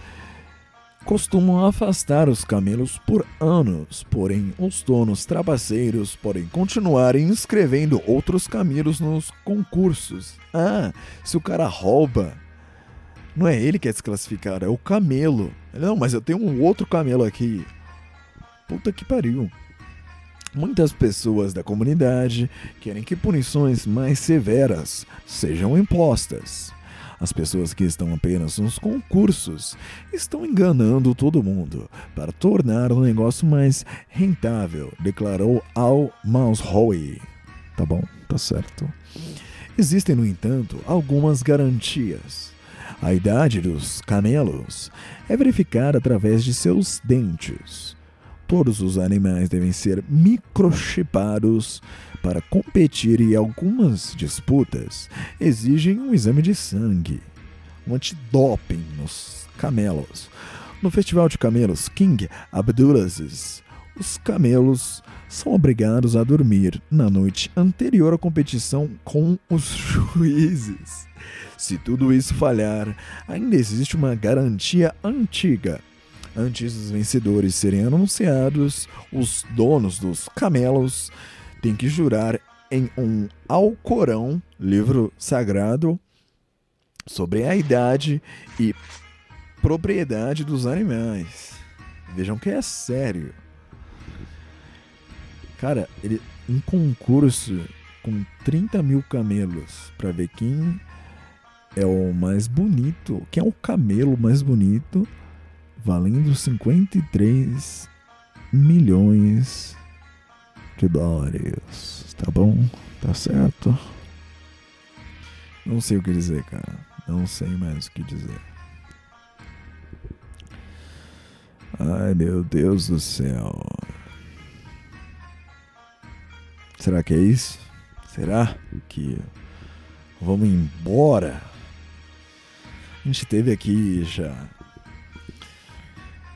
costumam afastar os camelos por anos, porém os donos trapaceiros podem continuar inscrevendo outros camelos nos concursos. Ah, se o cara rouba, não é ele que é desclassificado, é o camelo. Não, mas eu tenho um outro camelo aqui. Puta que pariu. Muitas pessoas da comunidade querem que punições mais severas sejam impostas. As pessoas que estão apenas nos concursos estão enganando todo mundo para tornar o negócio mais rentável, declarou Al Maushoy. Tá bom, tá certo. Existem, no entanto, algumas garantias. A idade dos camelos é verificada através de seus dentes. Todos os animais devem ser microchipados para competir e algumas disputas exigem um exame de sangue, um antidoping nos camelos. No Festival de Camelos King Abdulaziz, os camelos são obrigados a dormir na noite anterior à competição com os juízes. Se tudo isso falhar, ainda existe uma garantia antiga Antes dos vencedores serem anunciados, os donos dos camelos têm que jurar em um Alcorão, livro sagrado, sobre a idade e propriedade dos animais. Vejam que é sério. Cara, ele, um concurso com 30 mil camelos para ver quem é o mais bonito, quem é o camelo mais bonito valendo 53 milhões dólares. Tá bom? Tá certo? Não sei o que dizer, cara. Não sei mais o que dizer. Ai, meu Deus do céu. Será que é isso? Será que vamos embora? A gente teve aqui já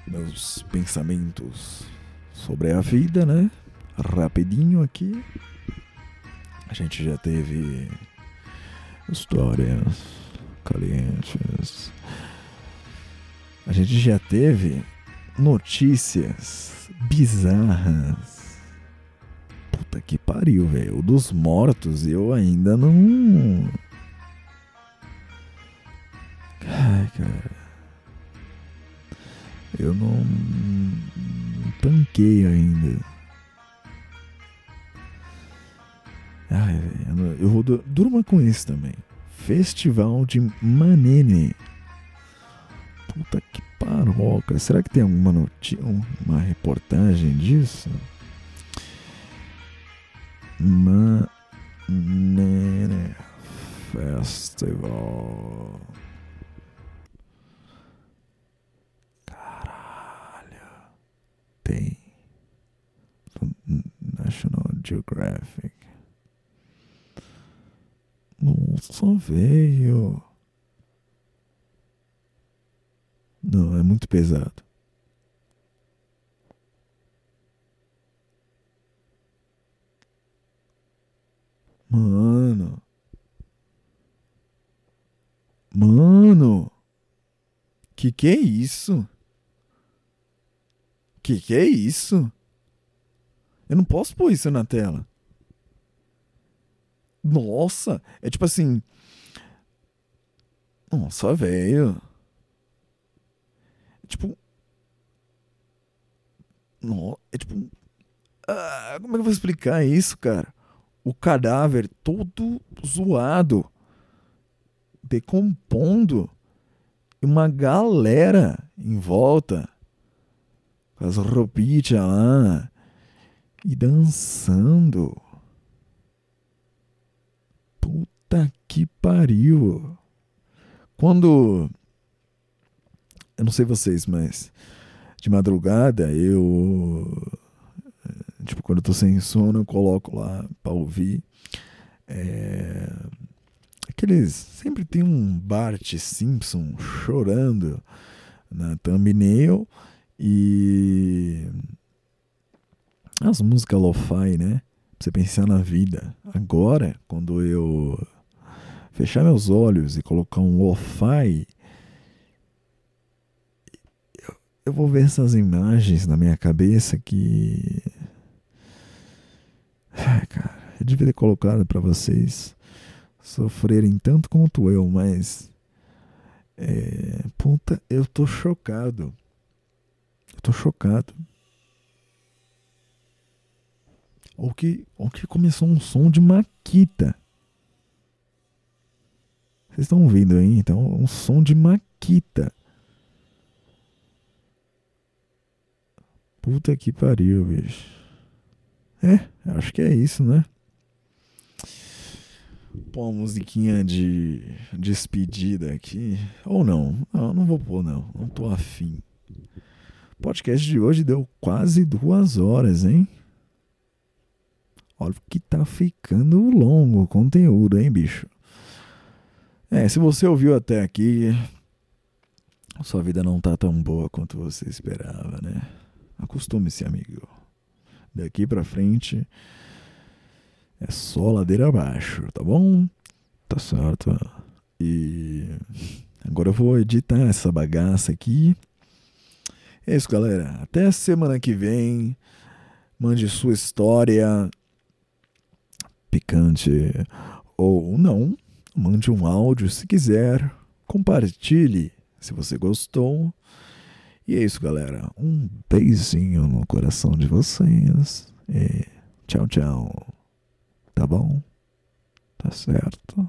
meus pensamentos sobre a vida, né? Rapidinho aqui. A gente já teve histórias calientes. A gente já teve notícias bizarras. Puta que pariu, velho. O dos mortos eu ainda não. Ai, cara. Eu não, não tanquei ainda. Ai, eu vou. Durma com isso também. Festival de Manene. Puta que paroca. Será que tem alguma notícia, uma reportagem disso? Manene Festival. tem National Geographic. Nossa, veio. Não, é muito pesado. Mano. Mano. Que que é isso? Que que é isso? Eu não posso pôr isso na tela. Nossa, é tipo assim. Nossa, velho. É tipo. No, é tipo. Ah, como é que eu vou explicar isso, cara? O cadáver todo zoado, decompondo, e uma galera em volta, com as roupinhas lá, e dançando. Puta que pariu. Quando. Eu não sei vocês, mas. De madrugada eu. Tipo, quando eu tô sem sono, eu coloco lá pra ouvir. É, aqueles. Sempre tem um Bart Simpson chorando na thumbnail. E. As músicas lo-fi, né? Você pensar na vida. Agora, quando eu fechar meus olhos e colocar um lo-fi, eu, eu vou ver essas imagens na minha cabeça que. Ai, cara, eu devia ter colocado para vocês sofrerem tanto quanto eu, mas. É, puta, eu tô chocado. Eu tô chocado. Ou que, ou que começou um som de Maquita. Vocês estão ouvindo aí? Então, um som de Maquita. Puta que pariu, bicho. É, acho que é isso, né? Pô, uma musiquinha de despedida aqui. Ou não. Não, não vou pôr, não. Não tô afim. O podcast de hoje deu quase duas horas, hein? Olha que tá ficando longo o conteúdo, hein, bicho? É, se você ouviu até aqui, sua vida não tá tão boa quanto você esperava, né? Acostume-se, amigo. Daqui pra frente é só ladeira abaixo, tá bom? Tá certo. E agora eu vou editar essa bagaça aqui. É isso, galera. Até semana que vem. Mande sua história picante ou não. Mande um áudio se quiser. Compartilhe se você gostou. E é isso, galera. Um beijinho no coração de vocês. E tchau, tchau. Tá bom? Tá certo?